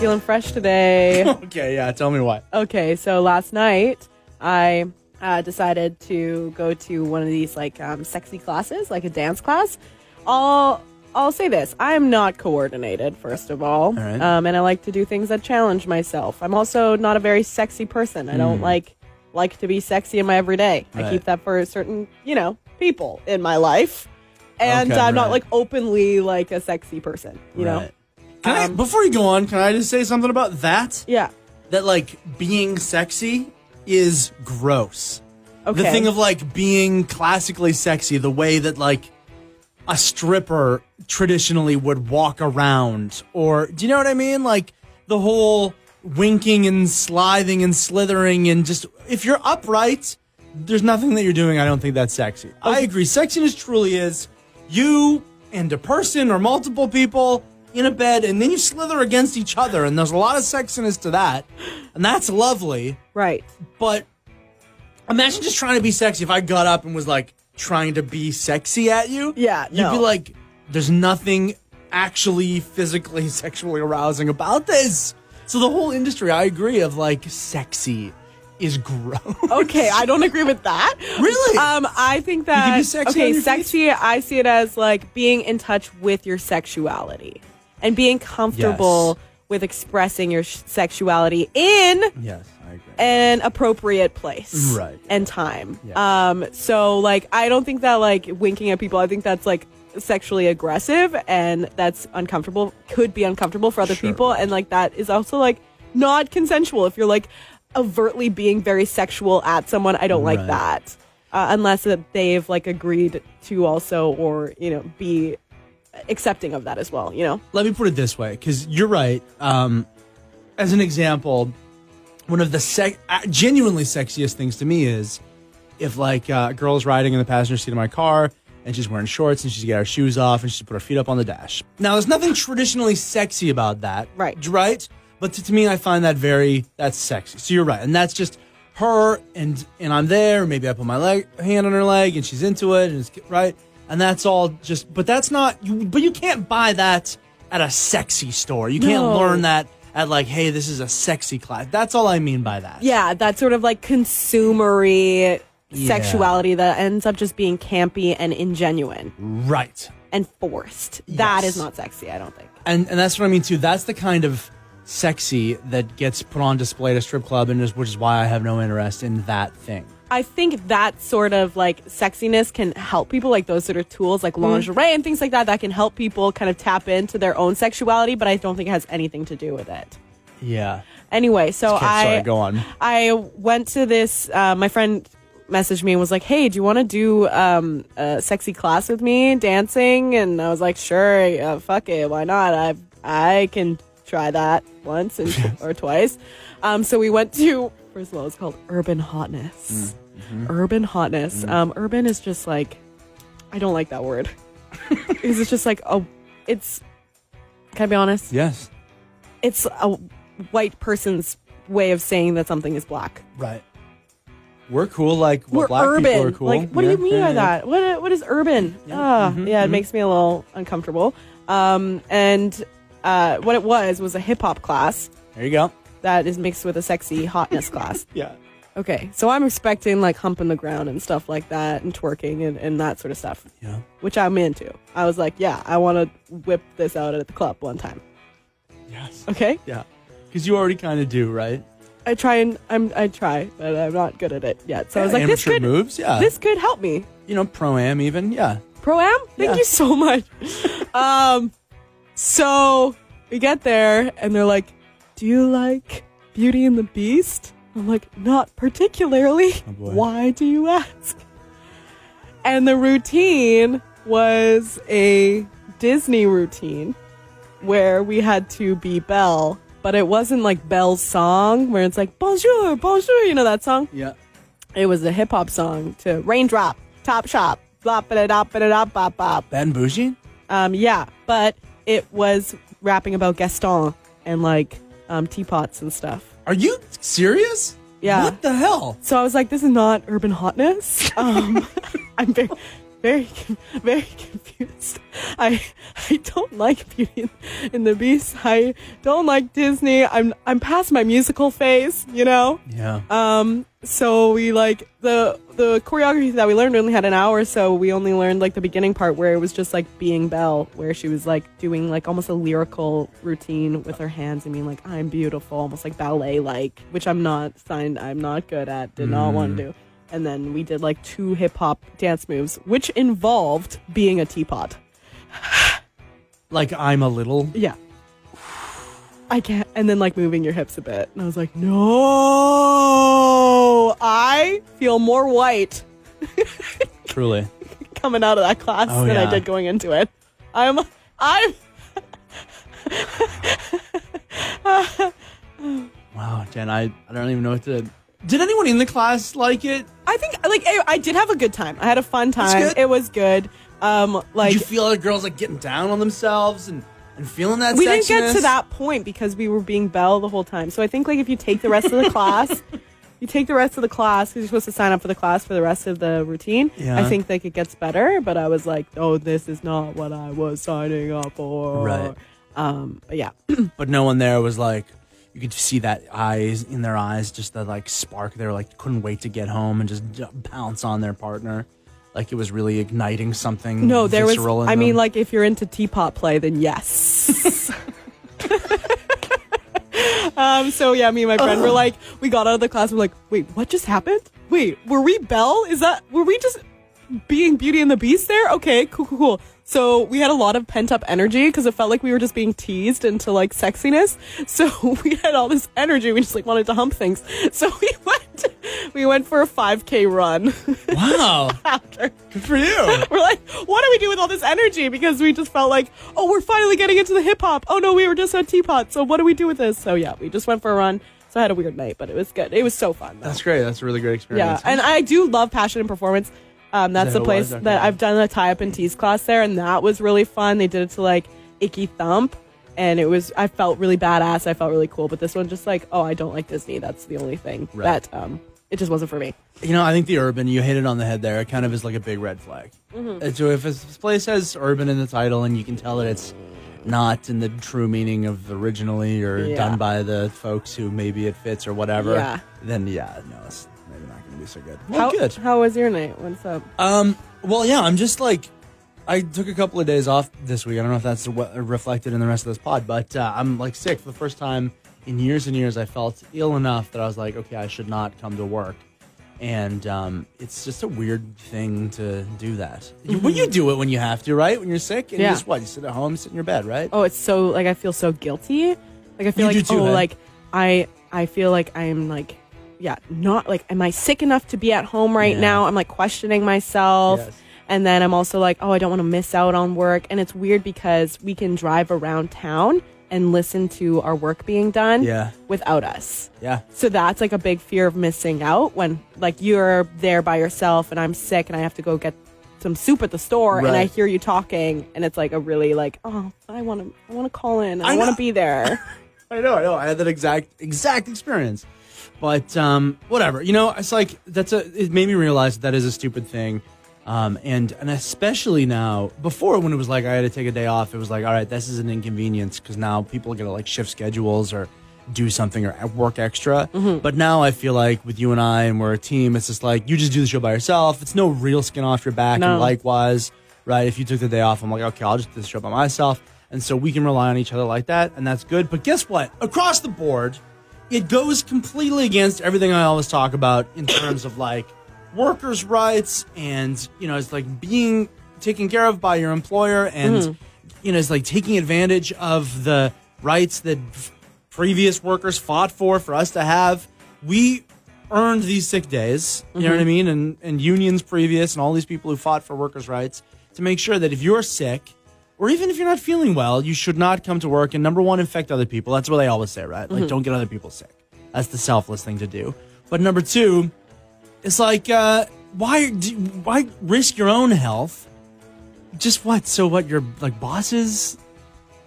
feeling fresh today. okay, yeah. Tell me why. Okay, so last night I uh, decided to go to one of these like um, sexy classes, like a dance class. I'll I'll say this: I am not coordinated, first of all, right. um, and I like to do things that challenge myself. I'm also not a very sexy person. I don't like like to be sexy in my everyday. I Hmm. Keep that for certain, you know, people in my life, and Okay, I'm not like openly like a sexy person. You know, Can I, um, before you go on, can I just say something about that? yeah. That like being sexy is gross. Okay. The thing of like being classically sexy, the way that like a stripper traditionally would walk around, or do you know what I mean? Like the whole winking and slithing and slithering, and just if you're upright, there's nothing that you're doing. I don't think that's sexy. I agree. Sexiness truly is you and a person or multiple people in a bed, and then you slither against each other, and there's a lot of sexiness to that, and that's lovely. right. But imagine just trying to be sexy. If I got up and was like trying to be sexy at you, Yeah, you'd no. be like, "There's nothing actually physically sexually arousing about this." So the whole industry, I agree, of like sexy is gross. Okay, I don't agree with that. Really? Um, I think that can be sexy on okay, sexy. I see it as like being in touch with your sexuality and being comfortable Yes. with expressing your sexuality in yes, an appropriate place, Right. and time. Yeah. Um, so like, I don't think that like winking at people. I think that's like sexually aggressive and that's uncomfortable. Could be uncomfortable for other Sure. people, and like that is also like not consensual. If you're like overtly being very sexual at someone, I don't like that. Uh, unless that they've like agreed to also, or you know, be accepting of that as well. You know. let me put it this way because you're right um, as an example one of the sec- uh, genuinely sexiest things to me is if like uh, a girl's riding in the passenger seat of my car and she's wearing shorts and she's got her shoes off and she's put her feet up on the dash now there's nothing traditionally sexy about that Right. right but to, to me i find that very that's sexy so you're right and that's just her and and i'm there maybe i put my leg hand on her leg and she's into it and it's right and that's all just but that's not you but you can't buy that at a sexy store you can't No. learn that at like hey this is a sexy class that's all i mean by that Yeah, that sort of like consumery Yeah. sexuality that ends up just being campy and ingenuine right and forced. That Yes. is not sexy, I don't think. and and that's what I mean too. That's the kind of sexy that gets put on display at a strip club, and is, which is why I have no interest in that thing. I think that sort of like sexiness can help people, like those sort of tools, like lingerie and things like that, that can help people kind of tap into their own sexuality, but I don't think it has anything to do with it. Yeah. Anyway, so Okay, I sorry, go on. I went to this. Uh, my friend messaged me and was like, "Hey, do you want to do um, a sexy class with me, dancing?" And I was like, "Sure, fuck it, why not? I I can try that once and or twice." Um, so we went to. All, it's called Urban Hotness. Urban Hotness. Um, urban is just like, I don't like that word. Because it's just like a, it's. Can I be honest? Yes. It's a white person's way of saying that something is black. Right. We're cool. Like well, We're black urban. people are cool. Like, what Yeah, do you mean yeah, by yeah. that? What what is urban? Ah, yeah, it makes me a little uncomfortable. Um, and uh, what it was was a hip hop class There you go. That is mixed with a sexy hotness class. Yeah. Okay, so I'm expecting like humping the ground and stuff like that, and twerking and, and that sort of stuff, Yeah. which I'm into. I was like, yeah, I want to whip this out at the club one time. Yes. Okay, Yeah. Because you already kind of do, right? I try and I'm I try, but I'm not good at it yet. So I was like, this could moves. Yeah. this could help me. you know, pro am even. Yeah. Pro am? Thank Yeah. you so much. um, so we get there and they're like, "Do you like Beauty and the Beast?" I'm like, "Not particularly." Oh. Why do you ask? And the routine was a Disney routine where we had to be Belle, but it wasn't like Belle's song where it's like bonjour, bonjour, you know that song? Yeah. It was a hip hop song to Raindrop, Top Shop, blah ba da da ba da da bop bop. Ben Bougie. Um, yeah, but it was rapping about Gaston and like um, teapots and stuff. Are you serious? Yeah. What the hell? So I was like, this is not urban hotness. Um, I'm very, very, very confused. I, I don't like Beauty and the Beast. I don't like Disney. I'm, I'm past my musical phase, you know. Yeah. Um, so we like the the choreography that we learned only had an hour, so we only learned like the beginning part where it was just like being Belle, where she was like doing like almost a lyrical routine with her hands and being like, "I'm beautiful," almost like ballet like, which I'm not signed. I'm not good at. Did not want to do. And then we did like two hip hop dance moves, which involved being a teapot. like I'm a little. Yeah. I can't. And then like moving your hips a bit. And I was like, no, I feel more white Truly. coming out of that class Oh, than I did going into it. I'm, I'm, Wow, Jen, I, I don't even know what to. Did anyone in the class like it? I think like I, I did have a good time. I had a fun time. good. It was good. Um, like Did you feel other girls like getting down on themselves and, and feeling that we didn't get to sexiness? that point because we were being Belle the whole time. So I think like if you take the rest of the class, you take the rest of the class because you're supposed to sign up for the class for the rest of the routine. Yeah. I think like it gets better. But I was like, oh, this is not what I was signing up for. Right. Um. But yeah. But no one there was like, you could see that eyes in their eyes, just that like spark. They were like, couldn't wait to get home and just j- pounce on their partner. Like it was really igniting something. No, there was. I mean, like if you're into teapot play, then yes. um. So yeah, me and my friend were like, we got out of the class. We're like, wait, what just happened? Wait, were we Belle? Is that were we just being Beauty and the Beast there? Okay, cool, cool, cool. So we had a lot of pent up energy because it felt like we were just being teased into like sexiness. So we had all this energy. We just like wanted to hump things. So we went, we went for a 5k run wow, after. good for you. We're like, what do we do with all this energy? Because we just felt like, oh, we're finally getting into the hip hop. Oh no, we were just on teapot. So what do we do with this? So yeah, we just went for a run. So I had a weird night, but it was good. It was so fun. Though. That's great. That's a really great experience. yeah, experience. and I do love passion and performance. Um, that's that the place? Okay. that I've done a tie up and tease class there, and that was really fun. They did it to like Icky Thump, and it was I felt really badass. I felt really cool. But this one, just like, oh, I don't like Disney. That's the only thing Right. that um, it just wasn't for me. You know, I think the urban, you hit it on the head there. It kind of is like a big red flag. Mm-hmm. So if this place has urban in the title and you can tell that it's not in the true meaning of originally or Yeah. done by the folks who maybe it fits or whatever, Yeah. then yeah, no, it's be so good. Well, How good. How was your night? What's up? Um, well, yeah, I'm just like, I took a couple of days off this week. I don't know if that's what reflected in the rest of this pod, but uh, I'm like sick for the first time in years and years. I felt ill enough that I was like, okay, I should not come to work. And um, it's just a weird thing to do that. You, well, you do it when you have to, right? When you're sick, and Yeah. you just what? You sit at home, sit in your bed, right? oh it's so like i feel so guilty like i feel You like too, oh huh? like i i feel like i'm like yeah not like am i sick enough to be at home right Yeah. now i'm like questioning myself Yes. and then i'm also like oh i don't want to miss out on work and it's weird because we can drive around town and listen to our work being done Yeah. without us Yeah, so that's like a big fear of missing out when like you're there by yourself and I'm sick and I have to go get some soup at the store and I hear you talking and it's like a really like oh I want to I want to call in I I, want to be there. I know, I know. I had that exact exact experience. But um, whatever. You know, it's like that's a. It made me realize that is a stupid thing. Um, and and especially now, before when it was like I had to take a day off, it was like, all right, this is an inconvenience because now people are gonna like shift schedules or do something or work extra. But now I feel like with you and I and we're a team, it's just like you just do the show by yourself. It's no real skin off your back. No. And likewise, right? If you took the day off, I'm like, okay, I'll just do the show by myself. And so we can rely on each other like that, and that's good. But guess what? Across the board, it goes completely against everything I always talk about in terms of like workers' rights and you know, it's like being taken care of by your employer and mm-hmm. you know, it's like taking advantage of the rights that f- previous workers fought for for us to have. We earned these sick days, you know what I mm-hmm. mean? And and unions previous and all these people who fought for workers' rights to make sure that if you're sick or even if you're not feeling well, you should not come to work and number one, infect other people. That's what they always say, right? Like, don't get other people sick. That's the selfless thing to do. But number two, it's like, uh, why, do, why risk your own health? Just what? So what? Your like bosses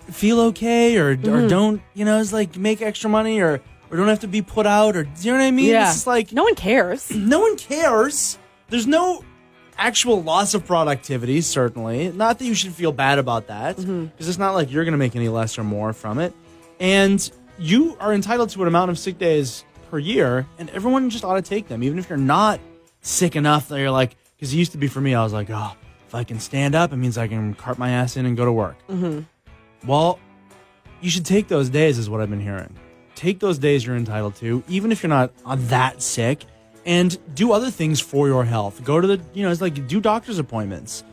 feel okay, or or don't you know? It's like make extra money, or or don't have to be put out, or do you know what I mean? yeah, It's like no one cares. no one cares. There's no actual loss of productivity, certainly. Not that you should feel bad about that, because it's not like you're going to make any less or more from it. And you are entitled to an amount of sick days per year, and everyone just ought to take them, even if you're not sick enough that you're like, because it used to be for me, I was like, oh, if I can stand up, it means I can cart my ass in and go to work. Well, you should take those days, is what I've been hearing. Take those days you're entitled to, even if you're not uh, that sick, and do other things for your health. Go to the, you know, it's like do doctor's appointments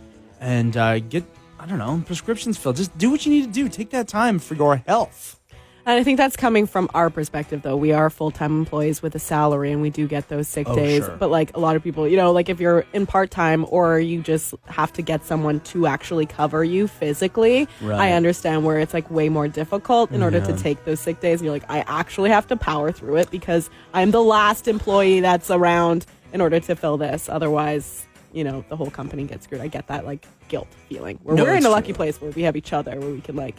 and uh, get, I don't know, prescriptions filled. Just do what you need to do. Take that time for your health. And I think that's coming from our perspective, though. We are full time employees with a salary and we do get those sick Oh, days. sure. But, like, a lot of people, you know, like if you're in part time or you just have to get someone to actually cover you physically, Right. I understand where it's like way more difficult in order to take those sick days. And you're like, I actually have to power through it because I'm the last employee that's around in order to fill this. Otherwise, you know, the whole company gets screwed. I get that, like, guilt feeling. Where No, we're in a lucky true. place where we have each other, where we can, like,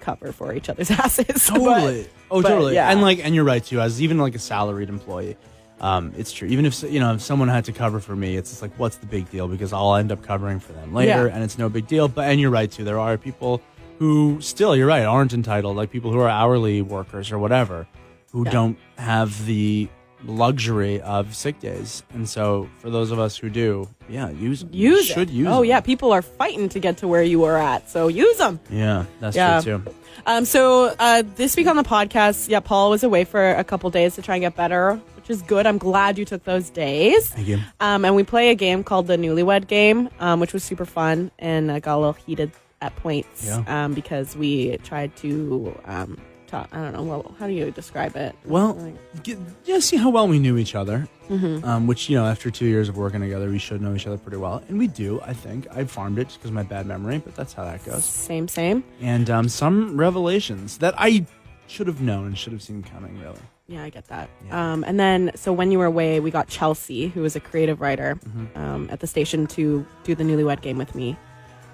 cover for each other's asses. But- Totally. oh, but, totally. yeah. And like, and you're right too. As even like a salaried employee, um, it's true. Even if you know if someone had to cover for me, it's just like, what's the big deal? Because I'll end up covering for them later, Yeah. and it's no big deal. But and you're right too. There are people who still, you're right, aren't entitled. Like people who are hourly workers or whatever, who Yeah. don't have the luxury of sick days. And so for those of us who do, yeah, use use should it. use. Oh them. yeah, people are fighting to get to where you were at, so use them. yeah, that's Yeah. true too. Um, so uh, this week on the podcast, yeah, Pol was away for a couple days to try and get better, which is good. I'm glad you took those days. Thank you. Um, and we play a game called the Newlywed Game, um, which was super fun and uh, got a little heated at points Yeah. um, because we tried to um, talk. I don't know. Well, how do you describe it? Well, Like- get, yeah, see how well we knew each other. Mm-hmm. Um, which you know, after two years of working together, we should know each other pretty well, and we do. I think I farmed it just because of my bad memory, but that's how that goes. same, same. And um, some revelations that I should have known and should have seen coming. Really, Yeah, I get that. Yeah. Um, and then, so when you were away, we got Chelsea, who was a creative writer, Mm-hmm. um, at the station to do the Newlywed Game with me,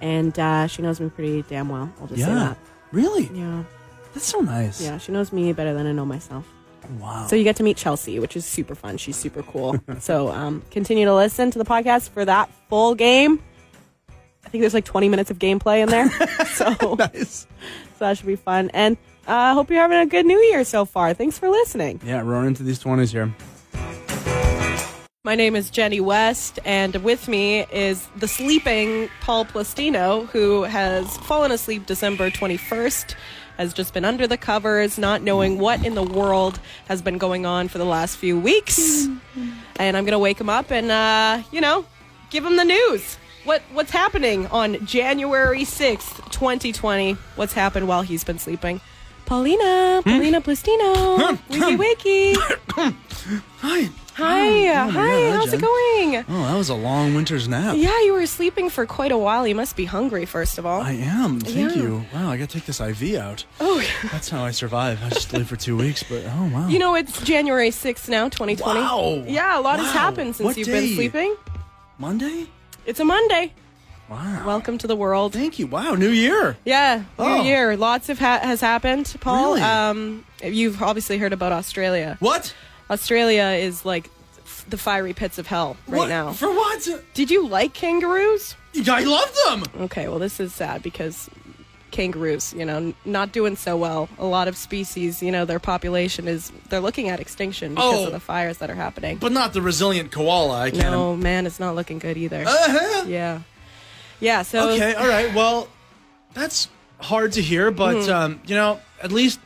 and uh, she knows me pretty damn well. I'll just say that. really, Yeah, that's so nice. yeah, she knows me better than I know myself. Wow. So you get to meet Chelsea, which is super fun. She's super cool. so um, continue to listen to the podcast for that full game. I think there's like 20 minutes of gameplay in there, so nice. so that should be fun. And I uh, hope you're having a good New Year so far. Thanks for listening. Yeah, roaring into these twenties here. My name is Jenny West, and with me is the sleeping Pol Plastino, who has fallen asleep December 21st, has just been under the covers, not knowing what in the world has been going on for the last few weeks. and I'm going to wake him up and, uh, you know, give him the news. What What's happening on January 6th, 2020? What's happened while he's been sleeping? Paulina, Paulina Plastino, wakey wakey. Hi. Hi, Oh, hi, yeah, how's Jen. it going? Oh, that was a long winter's nap. Yeah, you were sleeping for quite a while. You must be hungry, first of all. I am. Thank Yeah. you. Wow, I got to take this IV out. oh, That's how I survive. I just lived for two weeks, but oh wow. you know it's January 6th now, 2020. Wow. Yeah, a lot has happened since What you've day? been sleeping. Monday. It's a Monday. Wow. Welcome to the world. Thank you. Wow, New Year. Yeah, Oh. new year. Lots of ha- has happened, Pol. Really? Um, you've obviously heard about Australia. What? Australia is like f- the fiery pits of hell right what? now. For what? Did you like kangaroos? I love them. Okay, well, this is sad because kangaroos, you know, n- not doing so well. A lot of species, you know, their population is, they're looking at extinction because Oh. of the fires that are happening. But not the resilient koala. I can't. no, man, it's not looking good either. Uh-huh. yeah. Yeah, so. Okay. All right. Well, that's hard to hear, but Mm-hmm. um, you know, at least.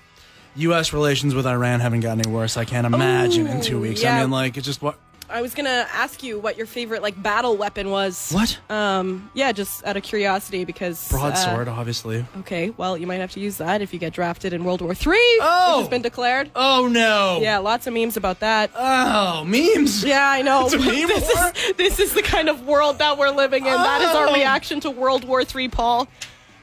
U.S. relations with Iran haven't gotten any worse. I can't imagine in two weeks. yeah. I mean, like, it's just what? I was to ask you what your favorite, like, battle weapon was. What? Um, yeah, just out of curiosity because. uh, Broadsword, obviously. okay, well, you might have to use that if you get drafted in World War III, Oh! which has been declared. Oh no! Yeah, lots of memes about that. Oh, memes. Yeah, I know. It's a meme this, is, this is the kind of world that we're living in. That is our Oh. reaction to World War III, Pol.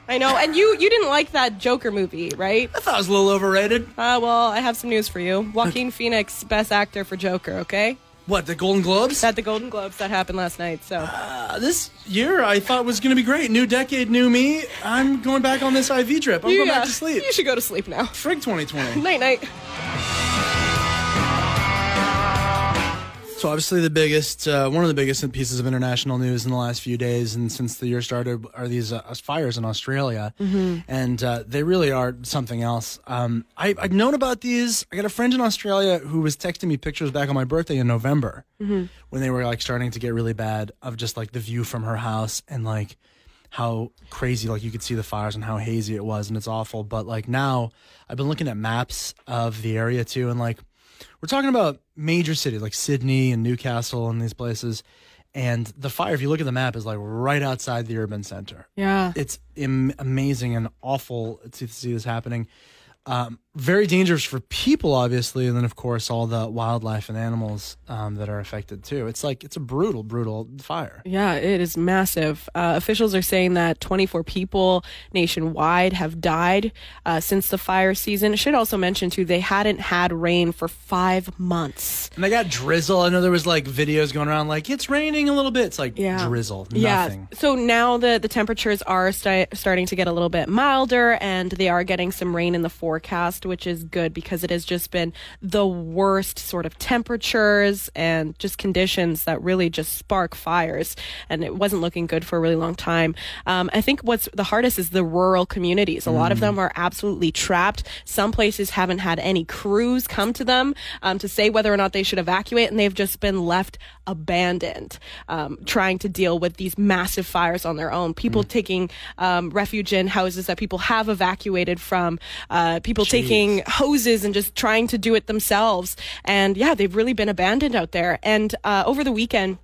I know. And you you didn't like that Joker movie, right? I thought it was a little overrated. Uh, well, I have some news for you. Joaquin Phoenix, best actor for Joker, okay? What? The Golden Globes? At the Golden Globes that happened last night. So, Uh, this year I thought was going to be great. New decade, new me. I'm going back on this IV trip. I'm going back to sleep. You should go to sleep now. Frig 2020. Night night. So obviously the biggest, uh, one of the biggest pieces of international news in the last few days, and since the year started, are these uh, fires in Australia, and uh, they really are something else. Um, I, I've known about these. I got a friend in Australia who was texting me pictures back on my birthday in November when they were like starting to get really bad of just like the view from her house and like how crazy like you could see the fires and how hazy it was and it's awful. But like now, I've been looking at maps of the area too, and like we're talking about major cities like Sydney and Newcastle and these places. And the fire, if you look at the map, is like right outside the urban center. Yeah. It's Im- amazing and awful to see this happening. Um, very dangerous for people, obviously, and then of course all the wildlife and animals um, that are affected too. It's like it's a brutal, brutal fire. Yeah, it is massive. Uh, officials are saying that 24 people nationwide have died uh, since the fire season. I should also mention, too, they hadn't had rain for five months. And they got drizzle. I know there was like videos going around like it's raining a little bit. It's like Yeah. drizzle, nothing. Yeah. So now the, the temperatures are sti- starting to get a little bit milder and they are getting some rain in the forecast, which is good because it has just been the worst sort of temperatures and just conditions that really just spark fires. And it wasn't looking good for a really long time. Um, I think what's the hardest is the rural communities. A lot of them are absolutely trapped. Some places haven't had any crews come to them um, to say whether or not they should evacuate, and they've just been left abandoned, um, trying to deal with these massive fires on their own. People taking um, refuge in houses that people have evacuated from, uh, people taking hoses and just trying to do it themselves. And yeah, they've really been abandoned out there. And uh, over the weekend,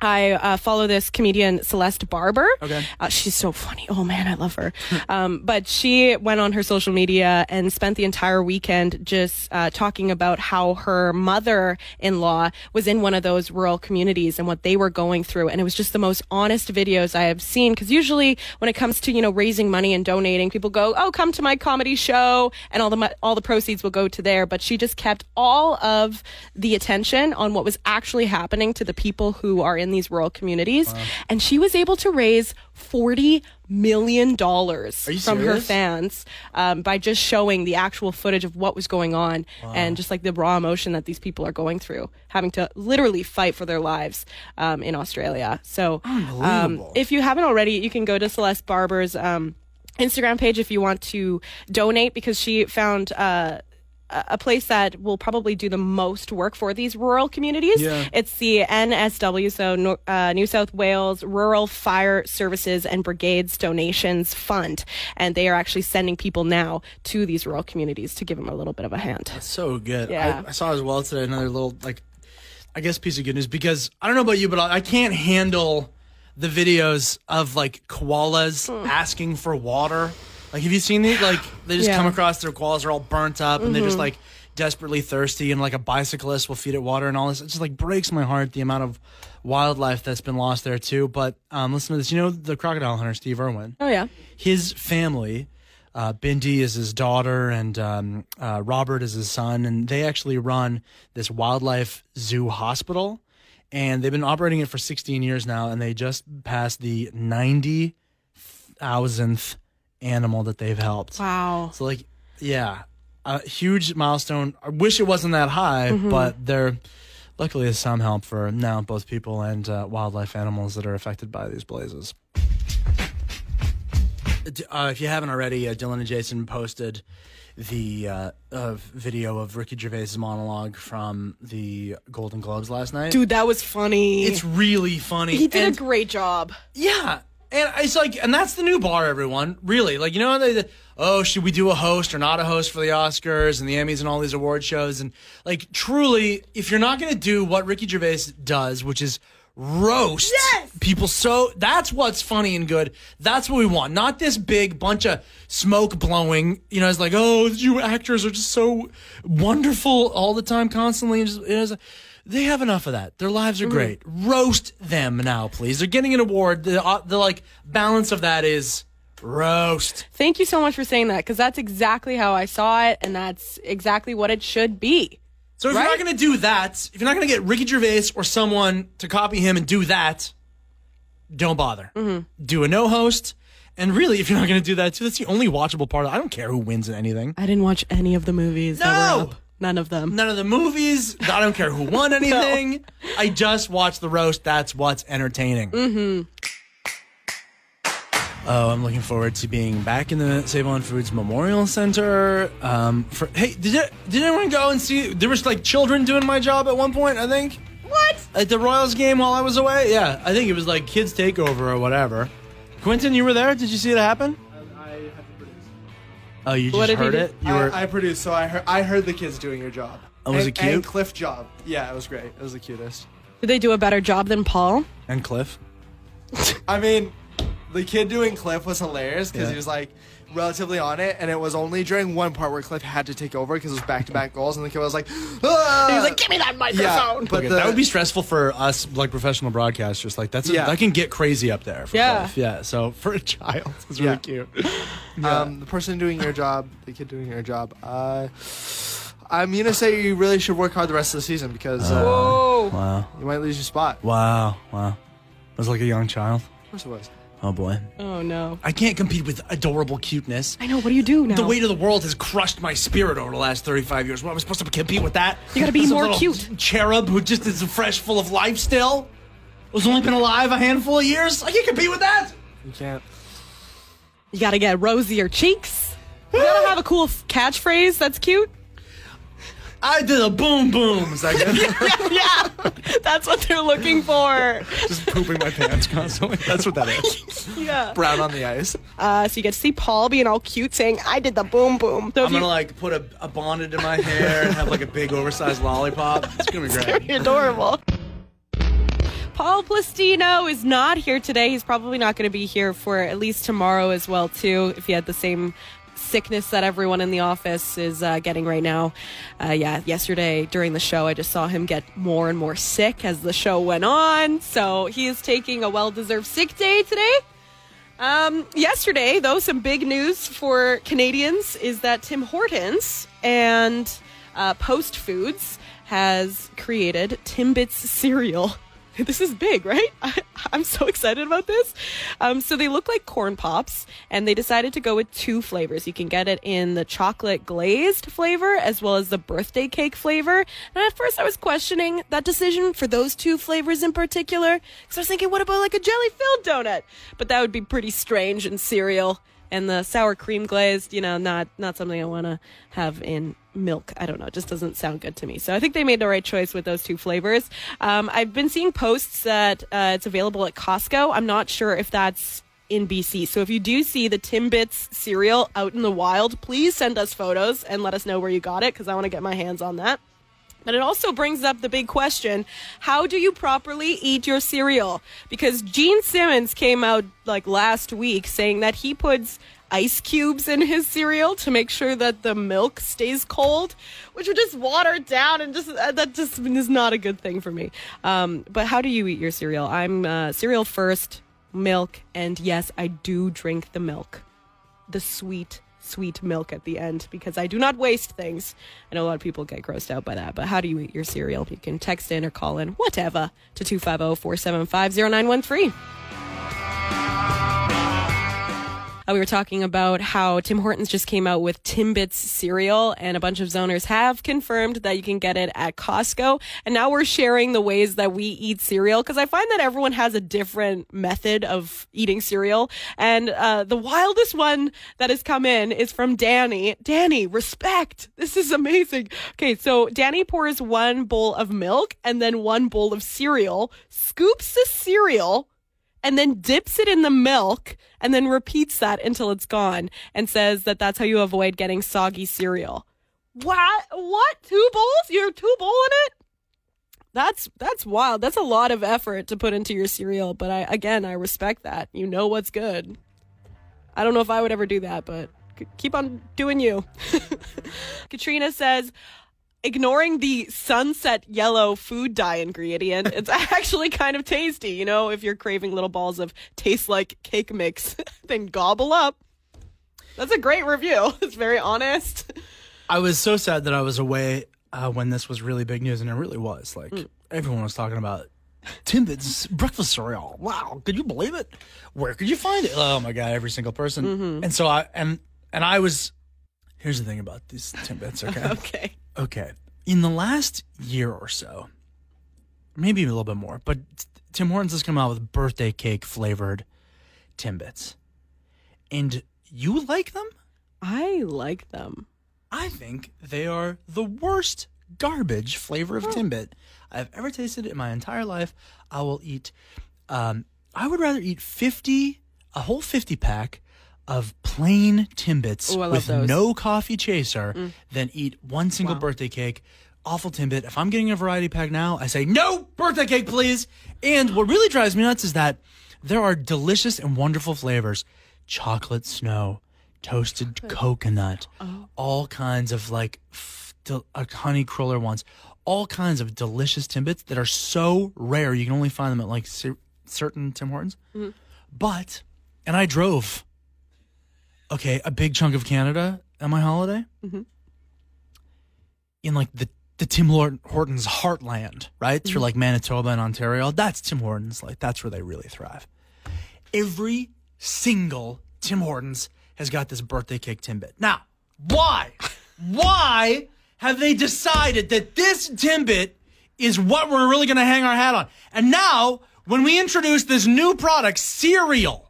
I uh, follow this comedian Celeste Barber. Okay. Uh, she's so funny. Oh man, I love her. um, but she went on her social media and spent the entire weekend just uh, talking about how her mother-in-law was in one of those rural communities and what they were going through. And it was just the most honest videos I have seen. Because usually, when it comes to you know raising money and donating, people go, "Oh, come to my comedy show," and all the all the proceeds will go to there. But she just kept all of the attention on what was actually happening to the people who are in these rural communities, and she was able to raise forty million dollars from her fans um, by just showing the actual footage of what was going on and just like the raw emotion that these people are going through, having to literally fight for their lives um, in Australia. So, um, if you haven't already, you can go to Celeste Barber's um, Instagram page if you want to donate because she found. Uh, a place that will probably do the most work for these rural communities. Yeah. It's the NSW, so uh, New South Wales Rural Fire Services and Brigades Donations Fund, and they are actually sending people now to these rural communities to give them a little bit of a hand. So good. Yeah. I, I saw as well today another little like, I guess piece of good news because I don't know about you, but I, I can't handle the videos of like koalas asking for water. Like, have you seen these? Like, they just Yeah. come across their koalas are all burnt up and they're just like desperately thirsty, and like a bicyclist will feed it water and all this. It just like breaks my heart the amount of wildlife that's been lost there too. But um, listen to this. You know the crocodile hunter Steve Irwin Oh yeah, his family, uh, Bindi is his daughter, and um, uh, Robert is his son, and they actually run this wildlife zoo hospital, and they've been operating it for 16 years now, and they just passed the 90,000th animal that they've helped. wow. So like, yeah, a huge milestone. I wish it wasn't that high, but they're luckily is some help for now both people and uh, wildlife animals that are affected by these blazes. Uh, if you haven't already, uh, Dylan and Jason posted the uh, uh, video of Ricky Gervais' monologue from the Golden Globes last night. Dude, that was funny. it's really funny. he did And- a great job. yeah. And it's like, and that's the new bar, everyone. Really, like you know, how they, oh, should we do a host or not a host for the Oscars and the Emmys and all these award shows? And like, truly, if you're not going to do what Ricky Gervais does, which is roast people, so that's what's funny and good. That's what we want, not this big bunch of smoke blowing. You know, it's like, oh, you actors are just so wonderful all the time, constantly. And just, it's like, they have enough of that. Their lives are great. Roast them now, please. They're getting an award. The, uh, the like balance of that is roast. Thank you so much for saying that because that's exactly how I saw it, and that's exactly what it should be. So if Right. you're not going to do that, if you're not going to get Ricky Gervais or someone to copy him and do that, don't bother. Do a no host. And really, if you're not going to do that too, that's the only watchable part. I don't care who wins in anything. I didn't watch any of the movies. that were No. None of them. None of the movies. I don't care who won anything. I just watch the roast. That's what's entertaining. Mm-hmm. Oh, I'm looking forward to being back in the Save On Foods Memorial Center. Um, for hey, did it, did anyone go and see? There was like children doing my job at one point. I think What? at the Royals game while I was away. Yeah, I think it was like kids takeover or whatever. Quentin, you were there. Did you see it happen? Oh, you just What did he heard do? it. You were. I, I produced, so I heard, I heard the kids doing your job. Oh, was and, it cute? And Cliff job. Yeah, it was great. It was the cutest. Did they do a better job than Pol? and Cliff. I mean, the kid doing Cliff was hilarious because Yeah. he was like relatively on it, and it was only during one part where Cliff had to take over because it was back to back goals, and the kid was like, ah! He was like, "Give me that microphone." yeah, but Okay, the, that would be stressful for us, like professional broadcasters. Like that's Yeah. that can get crazy up there. For Yeah. Cliff. yeah. So for a child, it's Yeah. really cute. um, the person doing your job, the kid doing your job. Uh, I'm gonna say you really should work hard the rest of the season because uh, Whoa. Wow, you might lose your spot. wow, wow. It was like a young child. Of course it was. Oh boy, Oh no. I can't compete with adorable cuteness. I know. What do you do now? The weight of the world has crushed my spirit over the last 35 years. What am I supposed to compete with that? You gotta be more little cute. Cherub who just is fresh, full of life still. Who's only been alive a handful of years. I can't compete with that. You can't. you gotta get rosier cheeks. You gotta have a cool f- catchphrase that's cute. I did a boom boom. Is that good? yeah, that's what they're looking for. just pooping my pants constantly. That's what that is. Yeah. Brown on the ice. Uh, so you get to see Pol being all cute, saying, "I did the boom boom." So I'm gonna like put a, a bonnet in my hair and have like a big oversized lollipop. It's gonna be great. adorable. Pol Plastino is not here today. He's probably not going to be here for at least tomorrow as well, too. If he had the same sickness that everyone in the office is uh, getting right now. Uh, yeah, yesterday during the show, I just saw him get more and more sick as the show went on. So he is taking a well-deserved sick day today. Um, yesterday, though, some big news for Canadians is that Tim Hortons and uh, Post Foods has created Timbits cereal. This is big, right? I, I'm so excited about this. Um, so they look like corn pops, and they decided to go with two flavors. You can get it in the chocolate glazed flavor as well as the birthday cake flavor. And at first, I was questioning that decision for those two flavors in particular, because I was thinking, what about like a jelly filled donut? But that would be pretty strange and cereal. And the sour cream glazed, you know, not not something I want to have in milk. I don't know. It just doesn't sound good to me. So I think they made the right choice with those two flavors. Um, I've been seeing posts that uh, it's available at Costco. I'm not sure if that's in BC. So if you do see the Timbits cereal out in the wild, please send us photos and let us know where you got it because I want to get my hands on that. But it also brings up the big question how do you properly eat your cereal? Because Gene Simmons came out like last week saying that he puts ice cubes in his cereal to make sure that the milk stays cold, which would just water it down and just uh, that just is not a good thing for me. Um, but how do you eat your cereal? I'm uh, cereal first, milk, and yes, I do drink the milk the sweet, sweet milk at the end because I do not waste things. I know a lot of people get grossed out by that, but how do you eat your cereal? You can text in or call in, whatever, to 250 475 0913. Uh, we were talking about how Tim Hortons just came out with Timbits cereal, and a bunch of zoners have confirmed that you can get it at Costco. And now we're sharing the ways that we eat cereal because I find that everyone has a different method of eating cereal. And uh, the wildest one that has come in is from Danny. Danny, respect. This is amazing. Okay, so Danny pours one bowl of milk and then one bowl of cereal, scoops the cereal and then dips it in the milk and then repeats that until it's gone and says that that's how you avoid getting soggy cereal. What? What? Two bowls? You're two bowl in it? That's that's wild. That's a lot of effort to put into your cereal, but I again, I respect that. You know what's good. I don't know if I would ever do that, but keep on doing you. Katrina says, ignoring the sunset yellow food dye ingredient, it's actually kind of tasty. You know, if you're craving little balls of taste like cake mix, then gobble up. That's a great review. It's very honest. I was so sad that I was away uh, when this was really big news, and it really was. Like everyone was talking about Timbits breakfast cereal. Wow, could you believe it? Where could you find it? Oh my god, every single person. And so I and and I was. Here's the thing about these Timbits. Okay, Okay. Okay, in the last year or so, maybe a little bit more, but Tim Hortons has come out with birthday cake flavored Timbits. And you like them? I like them. I think they are the worst garbage flavor of Timbit I've ever tasted in my entire life. I will eat, um, I would rather eat 50, a whole 50 pack of plain Timbits Ooh, with those. Mm. no coffee chaser than eat one single birthday cake. Awful Timbit. If I'm getting a variety pack now, I say, no birthday cake, please. And what really drives me nuts is that there are delicious and wonderful flavors chocolate snow, toasted coconut, Oh. all kinds of like f- del- uh, honey cruller ones, all kinds of delicious Timbits that are so rare. You can only find them at like cer- certain Tim Hortons. Mm-hmm. But, and I drove, okay, a big chunk of Canada on my holiday Mm-hmm. in like the the Tim Hortons heartland, right? Mm-hmm. Through like Manitoba and Ontario. That's Tim Hortons. Like that's where they really thrive. Every single Tim Hortons has got this birthday cake Timbit. Now, why? why have they decided that this Timbit is what we're really going to hang our hat on? And now, when we introduce this new product, cereal,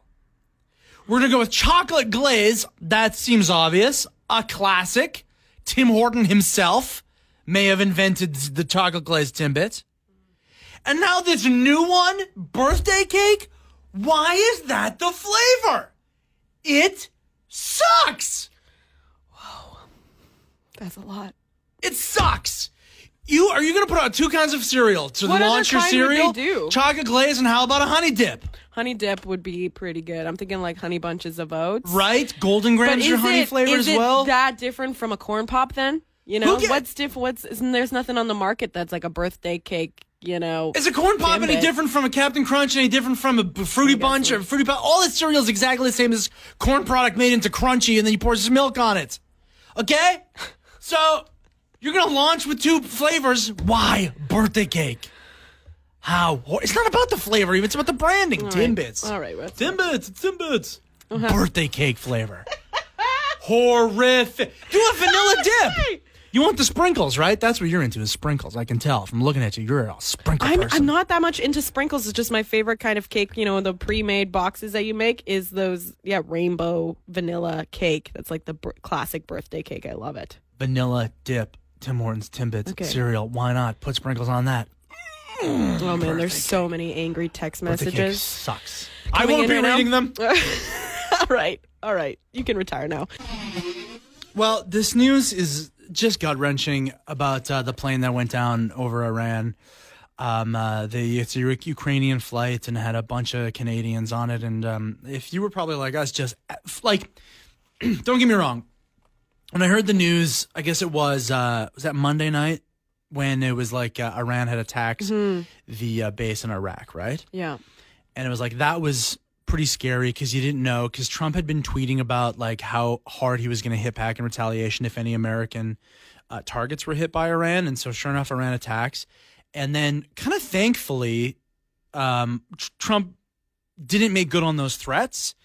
we're going to go with chocolate glaze. That seems obvious. A classic. Tim Horton himself may have invented the chocolate glaze Timbit. And now this new one, birthday cake. Why is that the flavor? It sucks. Whoa. That's a lot. It sucks. You are you to put out two kinds of cereal to What launch your cereal? Chocolate glaze and how about a honey dip? Honey dip would be pretty good. I'm thinking like honey bunches of oats. Right? Golden But Grahams is your honey it, flavor is as it well. that different from a corn pop then? You know, Who ca- what's diff what's isn't there's nothing on the market that's like a birthday cake, you know. Is a corn pop any different from a Captain Crunch? Any different from a b- fruity bunch or fruity pop? All that cereal is exactly the same as corn product made into crunchy, and then you pour some milk on it. Okay, so you're gonna launch with two flavors. Why birthday cake? How? It's not about the flavor, even. It's about the branding. Timbits. All right, what's Timbits. It's Timbits. Uh-huh. Birthday cake flavor. Horrific. Do a vanilla dip. You want the sprinkles, right? That's what you're into is sprinkles. I can tell from looking at you. You're a sprinkle I'm, person. I'm not that much into sprinkles. It's just my favorite kind of cake. You know, the pre-made boxes that you make is those, yeah, rainbow vanilla cake. That's like the br- classic birthday cake. I love it. vanilla dip, Tim Hortons Timbits Okay. cereal. Why not put sprinkles on that? Oh man, there's so many angry text messages. sucks. I won't be right now? reading them. all right, all right, you can retire now. Well, this news is just gut wrenching about uh, the plane that went down over Iran. Um, uh, the it's a Ukrainian flight and had a bunch of Canadians on it. And um, if you were probably like us, just like, don't get me wrong. When I heard the news, I guess it was uh, was that Monday night when it was like uh, Iran had attacked the uh, base in Iraq, right? Yeah, and it was like that was pretty scary because you didn't know because Trump had been tweeting about like how hard he was going to hit back in retaliation if any American uh, targets were hit by Iran, and so sure enough, Iran attacks, and then kind of thankfully, um, tr- Trump didn't make good on those threats.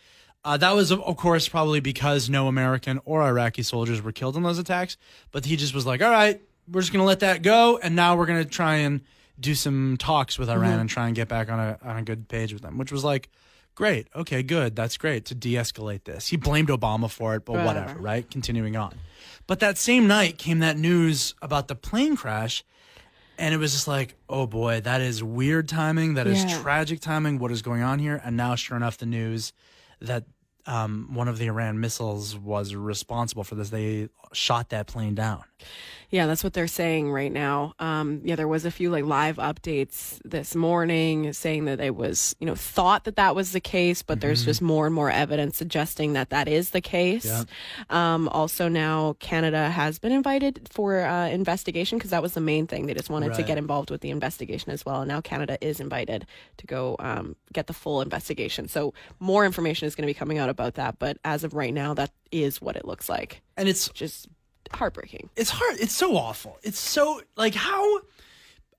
Uh, that was, of course, probably because no American or Iraqi soldiers were killed in those attacks. But he just was like, all right, we're just going to let that go. And now we're going to try and do some talks with Iran and try and get back on a, on a good page with them, which was like, great. Okay, good. That's great to de escalate this. He blamed Obama for it, but Whatever. whatever, right? Continuing on. But that same night came that news about the plane crash. And it was just like, oh boy, that is weird timing. That is Yeah. tragic timing. What is going on here? And now, sure enough, the news that um, one of the Iran missiles was responsible for this. They shot that plane down. Yeah, that's what they're saying right now. Um, yeah, there was a few like live updates this morning saying that it was, you know, thought that that was the case, but there's just more and more evidence suggesting that that is the case. Yeah. Um, also, now Canada has been invited for uh, investigation because that was the main thing. They just wanted to get involved with the investigation as well. And now Canada is invited to go um, get the full investigation. So more information is going to be coming out about that. But as of right now, that is what it looks like. And it's Just heartbreaking. it's hard. It's so awful. It's so like how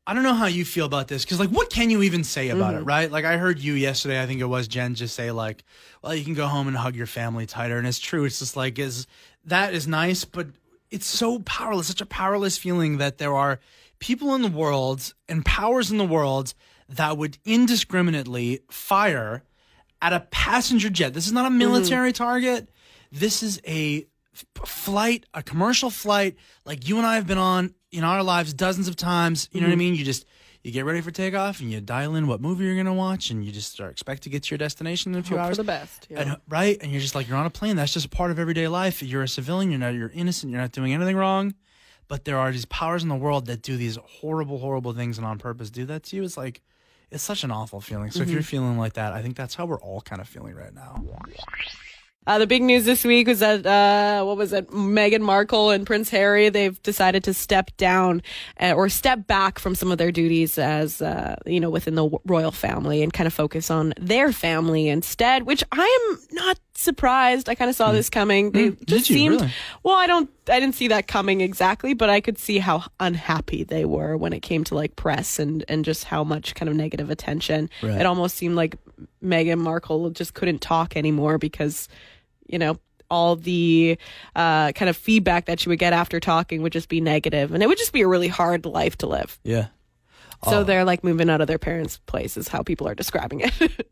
I don't know how you feel about this because like what can you even say about it, mm-hmm. right? Like I heard you yesterday. I think it was Jen just say like, well, you can go home and hug your family tighter, and it's true. It's just like is that is nice, but it's so powerless, such a powerless feeling that there are people in the world and powers in the world that would indiscriminately fire at a passenger jet. This is not a mm-hmm. military target. This is a flight, a commercial flight like you and I have been on in our lives dozens of times. You know what I mm-hmm. mean? You just you get ready for takeoff and you dial in what movie you're going to watch and you just are expect to get to your destination in a few Hope for hours. the best. yeah. And, right? And you're just like, you're on a plane. That's just a part of everyday life. You're a civilian. You're not, you're innocent. You're not doing anything wrong. But there are these powers in the world that do these horrible, horrible things and on purpose do that to you. It's like, it's such an awful feeling. So if you're mm-hmm. feeling like that, I think that's how we're all kind of feeling right now. Uh, the big news this week was that uh, what was it? Meghan Markle and Prince Harry they've decided to step down uh, or step back from some of their duties as uh, you know within the royal family and kind of focus on their family instead. Which I am not surprised. I kind of saw this coming. They Mm, did just seemed Really? well. I don't. I didn't see that coming exactly, but I could see how unhappy they were when it came to like press and and just how much kind of negative attention. Right. It almost seemed like Meghan Markle just couldn't talk anymore because you know all the uh, kind of feedback that she would get after talking would just be negative. And it would just be a really hard life to live. Yeah. so they're like moving out of their parents place is how people are describing it.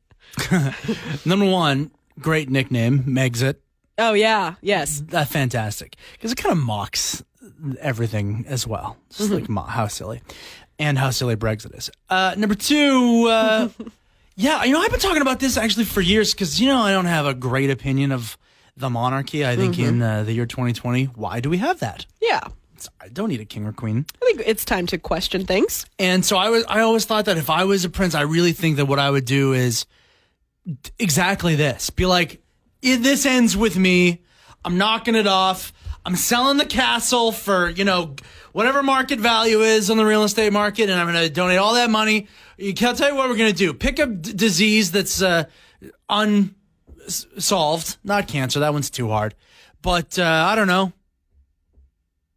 Number one, great nickname, Megxit. oh yeah. Yes. That fantastic. Because it kind of mocks everything as well. Just like mo- how silly, and how silly Brexit is. Uh, number two, uh, yeah, you know I've been talking about this actually for years because you know I don't have a great opinion of the monarchy. I think in uh, the year 2020, why do we have that? yeah It's- I don't need a king or queen. i think it's time to question things And so I was I always thought that if I was a prince, I really think that what I would do is d- exactly this. Be like, "I- this ends with me. I'm knocking it off. I'm selling the castle for, you know, whatever market value is on the real estate market, and I'm going to donate all that money. I'll tell you what we're to do. Pick a d- disease that's uh, unsolved. Not cancer. That one's too hard. But uh, I don't know.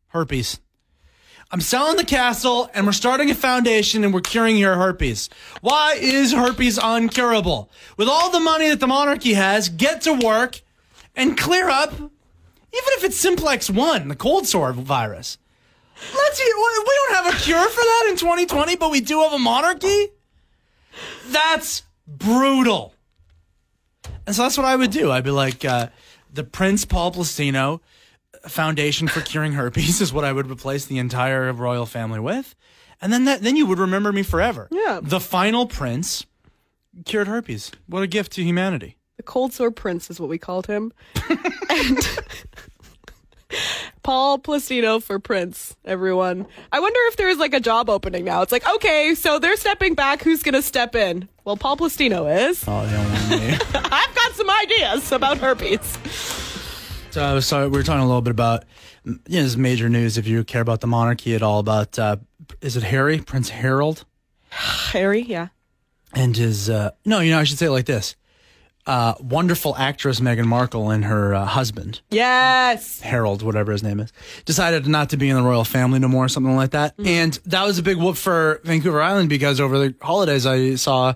Herpes. I'm selling the castle and we're starting a foundation and we're curing your herpes. Why is herpes uncurable? With all the money that the monarchy has, get to work and clear up, even if it's simplex 1, the cold sore virus. Let's we don't have a cure for that in 2020, but we do have a monarchy? That's brutal. And so that's what I would do. I'd be like, uh, the Prince Pol Plastino Foundation for Curing Herpes is what I would replace the entire royal family with. And then that, then you would remember me forever. Yeah. The final prince cured herpes. What a gift to humanity. the cold sore prince is what we called him and Pol Plastino for Prince, everyone. I wonder if there's like a job opening now. It's like, okay, so they're stepping back. Who's going to step in? Well, Pol Plastino is. Oh, they don't want me. I've got some ideas about herpes. so, I was sorry, we were talking a little bit about, you know, this major news if you care about the monarchy at all, about, uh, is it Harry? Prince Harold? Harry, yeah. and his uh, no, you know, I should say it like this: uh, wonderful actress Meghan Markle and her uh, husband Yes. Harold, whatever his name is, decided not to be in the royal family no more, or something like that. And that was a big whoop for Vancouver Island because over the holidays I saw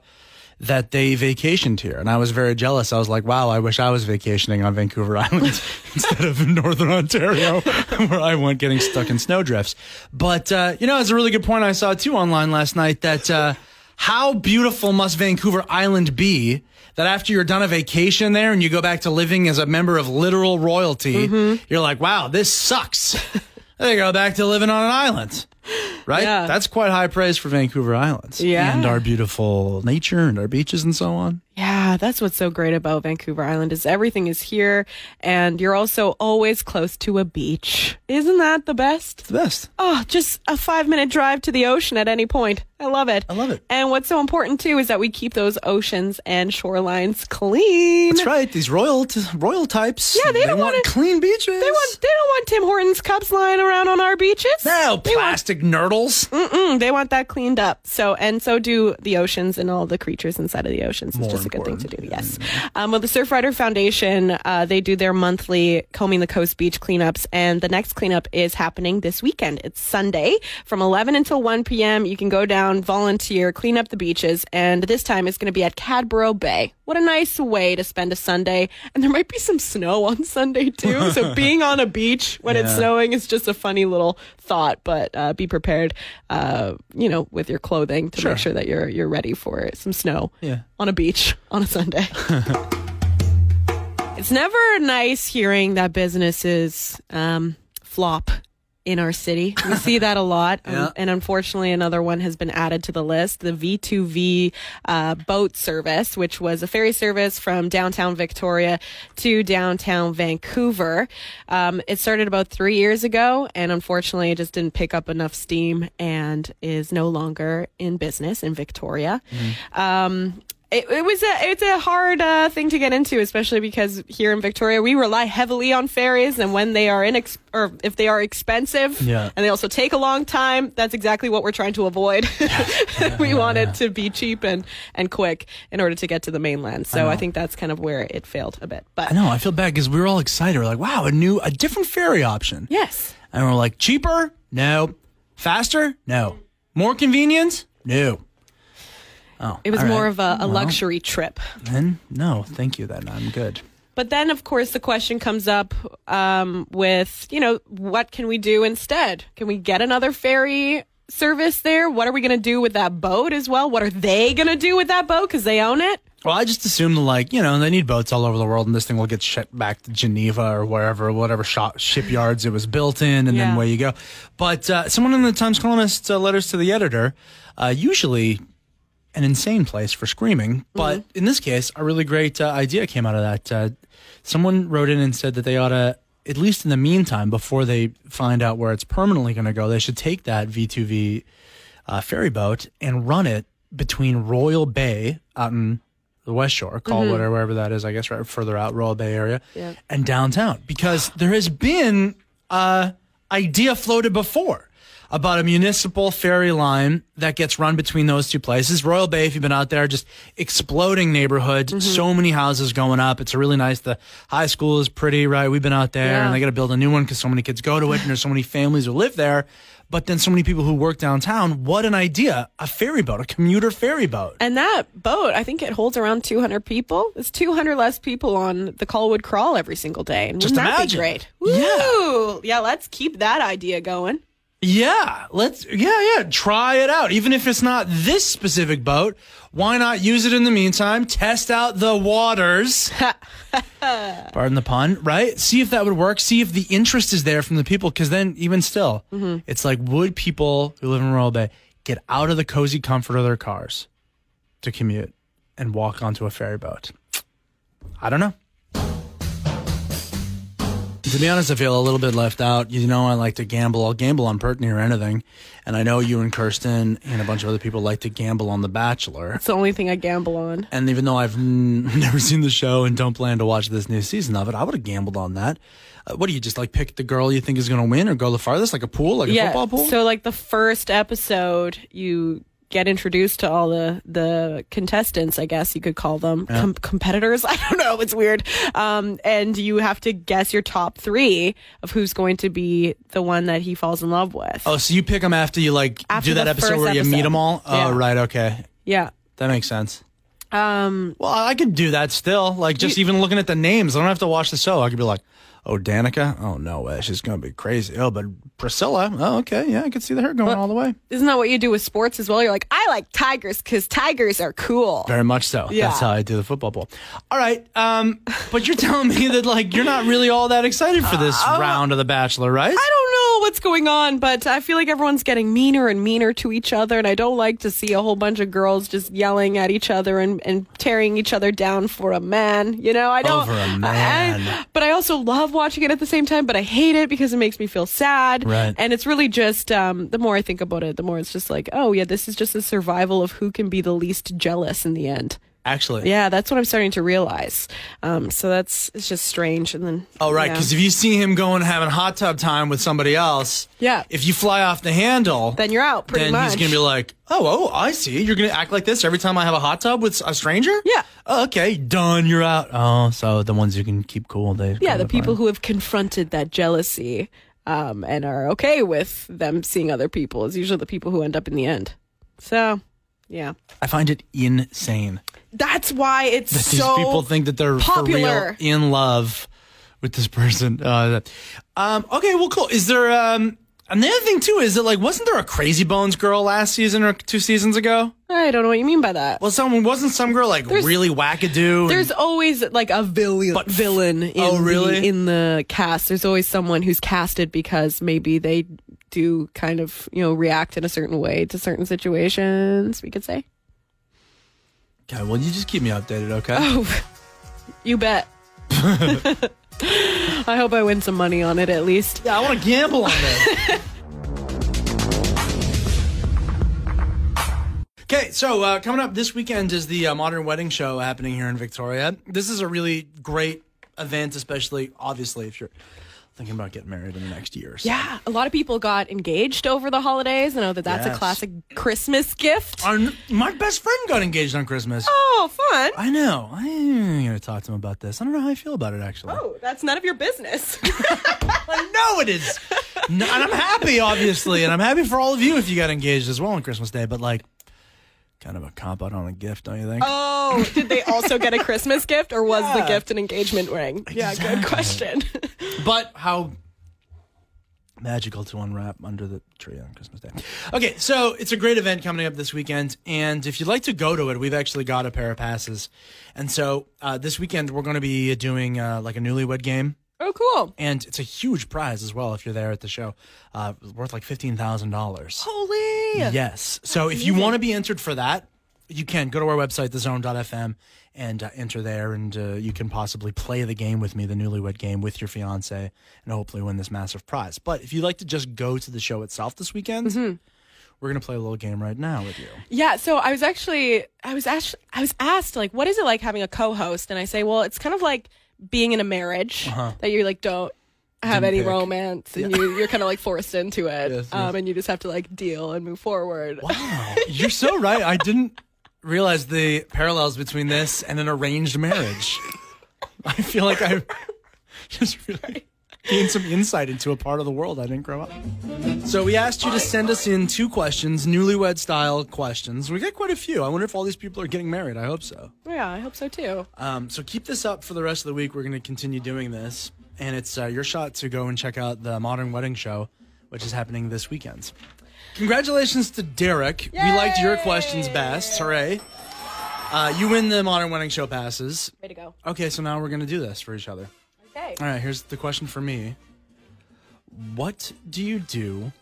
that they vacationed here, and I was very jealous. I was like, "Wow, I wish I was vacationing on Vancouver Island instead of in Northern Ontario, where I went getting stuck in snowdrifts." But uh, you know, it's a really good point I saw too online last night that uh, how beautiful must Vancouver Island be that after you're done a vacation there and you go back to living as a member of literal royalty, mm-hmm. you're like, "Wow, this sucks." they go back to living on an island. Right? Yeah. That's quite high praise for Vancouver Islands. Yeah. And our beautiful nature and our beaches and so on. Yeah, that's what's so great about Vancouver Island is everything is here and you're also always close to a beach. Isn't that the best? It's the best. Oh, just a 5-minute drive to the ocean at any point. I love it. I love it. And what's so important too is that we keep those oceans and shorelines clean. That's right. These royal t- royal types. Yeah, they don't want wanna- clean beaches. They want they don't want Tim Hortons cups lying around on our beaches. no They want plastic nurdles. Mm, they want that cleaned up. So and so do the oceans and all the creatures inside of the oceans. It's More just a good thing to do. Yes. Um, well, the Surfrider Foundation, uh, they do their monthly combing the coast beach cleanups, and the next cleanup is happening this weekend. It's Sunday from 11 until 1 p.m. You can go down, volunteer, clean up the beaches, and this time it's going to be at Cadboro Bay. What a nice way to spend a Sunday, and there might be some snow on Sunday too. so being on a beach when it's snowing is just a funny little thought, but uh, be prepared, uh, you know, with your clothing to Sure. make sure that you're you're ready for some snow Yeah. on a beach on a Sunday. it's never nice hearing that businesses um, flop in our city. We see that a lot. Um, and unfortunately, another one has been added to the list the V2V uh, boat service, which was a ferry service from downtown Victoria to downtown Vancouver. Um, it started about three years ago, and unfortunately, it just didn't pick up enough steam and is no longer in business in Victoria. Um, it, it was a it's a hard uh, thing to get into, especially because here in Victoria we rely heavily on ferries, and when they are inex- or if they are expensive, Yeah. and they also take a long time, that's exactly what we're trying to avoid. we want it to be cheap and and quick in order to get to the mainland. So I, think that's kind of where it failed a bit. But I know. I feel bad because we were all excited. We're like, wow, a new, a different ferry option. yes, And we're like, cheaper? No. Faster? No. More convenient? No. Oh, it was more right. of a, a Well, luxury trip. Then no, thank you. Then I'm good. But then, of course, the question comes up um, with, you know, what can we do instead? Can we get another ferry service there? What are we going to do with that boat as well? What are they going to do with that boat because they own it? Well, I just assumed like you know they need boats all over the world, and this thing will get shipped back to Geneva or wherever, whatever shop, shipyards it was built in, and Yeah. then away you go. But uh, someone in the Times Colonist uh, letters to the editor, uh, usually an insane place for screaming, but in this case, a really great uh, idea came out of that. Uh, someone wrote in and said that they ought to, at least in the meantime, before they find out where it's permanently going to go, they should take that V2V uh, ferry boat and run it between Royal Bay out in the West Shore, call Mm-hmm. whatever wherever that is, I guess, right further out, Royal Bay area, Yeah. and downtown, because there has been uh, idea floated before about a municipal ferry line that gets run between those two places. Royal Bay, if you've been out there, just exploding neighborhood, Mm-hmm. so many houses going up. It's really nice. The high school is pretty, right? We've been out there, Yeah. and they got to build a new one because so many kids go to it, and there's so many families who live there. But then so many people who work downtown. What an idea! A ferry boat, a commuter ferry boat. And that boat, I think it holds around 200 people. It's 200 less people on the Colwood Crawl every single day. And Just imagine. be great? Yeah. Yeah, let's keep that idea going. Yeah, let's yeah, yeah, try it out. Even if it's not this specific boat, why not use it in the meantime? Test out the waters. Pardon the pun, right? See if that would work. See if the interest is there from the people cuz then even still, mm-hmm. it's like would people who live in Royal Bay get out of the cozy comfort of their cars to commute and walk onto a ferry boat? I don't know. To be honest, I feel a little bit left out. You know, I like to gamble. I'll gamble on Pertney or anything. And I know you and Kirsten and a bunch of other people like to gamble on The Bachelor. It's the only thing I gamble on. And even though I've n- never seen the show and don't plan to watch this new season of it, I would have gambled on that. Uh, what do you just like pick the girl you think is going to win or go the farthest, like a pool, like a football pool? So like the first episode, you get introduced to all the the contestants, I guess you could call them com- competitors. I don't know. It's weird. Um, and you have to guess your top three of who's going to be the one that he falls in love with. oh, so you pick them after you like After do that episode where you meet them all? Oh, right. Okay. Yeah. That makes sense. Um, Well, I could do that still. Like just even looking at the names, I don't have to watch the show. I could be like, "Oh, Danica. Oh no way, she's gonna be crazy." Oh, but Priscilla. Oh, okay, yeah, I could see her going all the way. isn't that what you do with sports as well? You're like, I like tigers because tigers are cool. Very much so. Yeah. That's how I do the football pool. All right, um, but you're telling me that like you're not really all that excited for this round of The Bachelor, right? I don't know what's going on, but I feel like everyone's getting meaner and meaner to each other, and I don't like to see a whole bunch of girls just yelling at each other and, and tearing each other down for a man. You know, I don't. Over a I- man. but I also love watching it at the same time, but I hate it because it makes me feel sad. Right. And it's really just um, the more I think about it, the more it's just like, oh yeah, this is just a survival of who can be the least jealous in the end. Actually. Yeah, that's what I'm starting to realize. Um, so that's it's just strange. And then Oh, right. yeah. Because if you see him going having hot tub time with somebody else, Yeah. if you fly off the handle, then you're out pretty then much. he's to be like, oh, oh, I see. You're to act like this every time I have a hot tub with a stranger? Yeah. Oh, okay, done. You're out. Oh, so the ones you can keep cool, they. yeah, the people who have confronted that jealousy um, and are okay with them seeing other people is usually the people who end up in the end. So, yeah, I find it insane that's why it's that these so people think that they're popular. for real in love with this person. Uh, um, okay, well, cool. Is there. Um, and the other thing, too, is that, like, wasn't there a Crazy Bones girl last season or two seasons ago? I don't know what you mean by that. Well, someone wasn't some girl like There's- really wackadoo. and- There's always like a villain But- villain in Oh, really? the, in the cast. There's always someone who's casted because maybe they do kind of you know react in a certain way to certain situations. We could say. Okay, well, you just keep me updated, okay? Oh, you bet. I hope I win some money on it at least. Yeah, I want to gamble on this. okay, so uh, coming up this weekend is the uh, Modern Wedding Show happening here in Victoria. This is a really great event, especially obviously if you're thinking about getting married in the next year. or so. Yeah, a lot of people got engaged over the holidays. I know that that's Yes. a classic Christmas gift. Our, my best friend got engaged on Christmas. Oh, fun. I know. I'm going to talk to him about this. I don't know how I feel about it, actually. Oh, that's none of your business. I know it is. No, and I'm happy, obviously, and I'm happy for all of you if you got engaged as well on Christmas Day. But like, kind of a cop out on a gift, don't you think? Oh, did they also get a Christmas gift or was the gift an engagement ring? Yeah, good question. but how magical to unwrap under the tree on Christmas Day. Okay, so it's a great event coming up this weekend, and if you'd like to go to it, we've actually got a pair of passes. And so uh, this weekend we're going to be doing uh, like a newlywed game. Oh, cool. And it's a huge prize as well if you're there at the show, uh, worth like fifteen thousand dollars. Holy. Yes. So if you want to be entered for that, you can go to our website, thezone.fm, and uh, enter there, and uh, you can possibly play the game with me, the newlywed game, with your fiance, and hopefully win this massive prize. But if you'd like to just go to the show itself this weekend, we're gonna play a little game right now with you. Yeah, so I was actually I was actually I was asked like what is it like having a co-host and I say, well, it's kind of like being in a marriage that you like don't have Didn't any pick. romance and you you're kind of like forced into it. Yes, um yes. and you just have to like deal and move forward. Wow, you're so right. I didn't realize the parallels between this and an arranged marriage. I feel like I just really gained some insight into a part of the world I didn't grow up. So we asked you to send us in two questions, newlywed style questions. We got quite a few. I wonder if all these people are getting married. I hope so. Yeah, I hope so too. Um, so keep this up for the rest of the week. We're going to continue doing this, and it's uh, your shot to go and check out the Modern Wedding Show, which is happening this weekend. Congratulations to Derek. We liked your questions best. Hooray! Uh, you win the Modern Wedding Show passes. Way to go. Okay, so now we're going to do this for each other. Okay. All right, here's the question for me. What do you do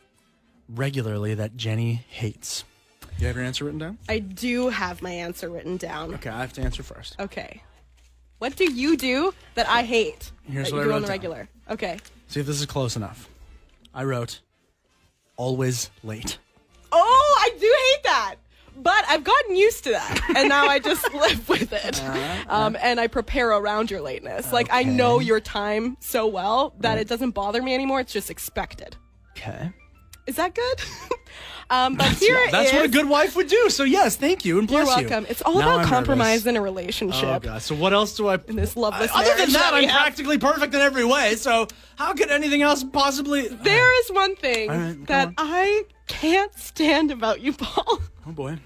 regularly that Jenny hates? You have your answer written down? I do have my answer written down. Okay, I have to answer first. Okay. What do you do that I hate? Here's that what I you do wrote on the down. regular. Okay. See if this is close enough. I wrote, always late. Oh, I do hate that. But I've gotten used to that, and now I just live with it. Um, and I prepare around your lateness. Like I know your time so well that it doesn't bother me anymore. It's just expected. Okay. Is that good? um, but here it That's what a good wife would do. So yes, thank you and bless You're bless you. welcome. It's all Now about I'm compromise nervous. in a relationship. Oh god. So what else do I? In this loveless marriage? Other than marriage that, I'm have. practically perfect in every way. So how could anything else possibly? There is one thing right, that on. I can't stand about you, Pol. Oh boy. Do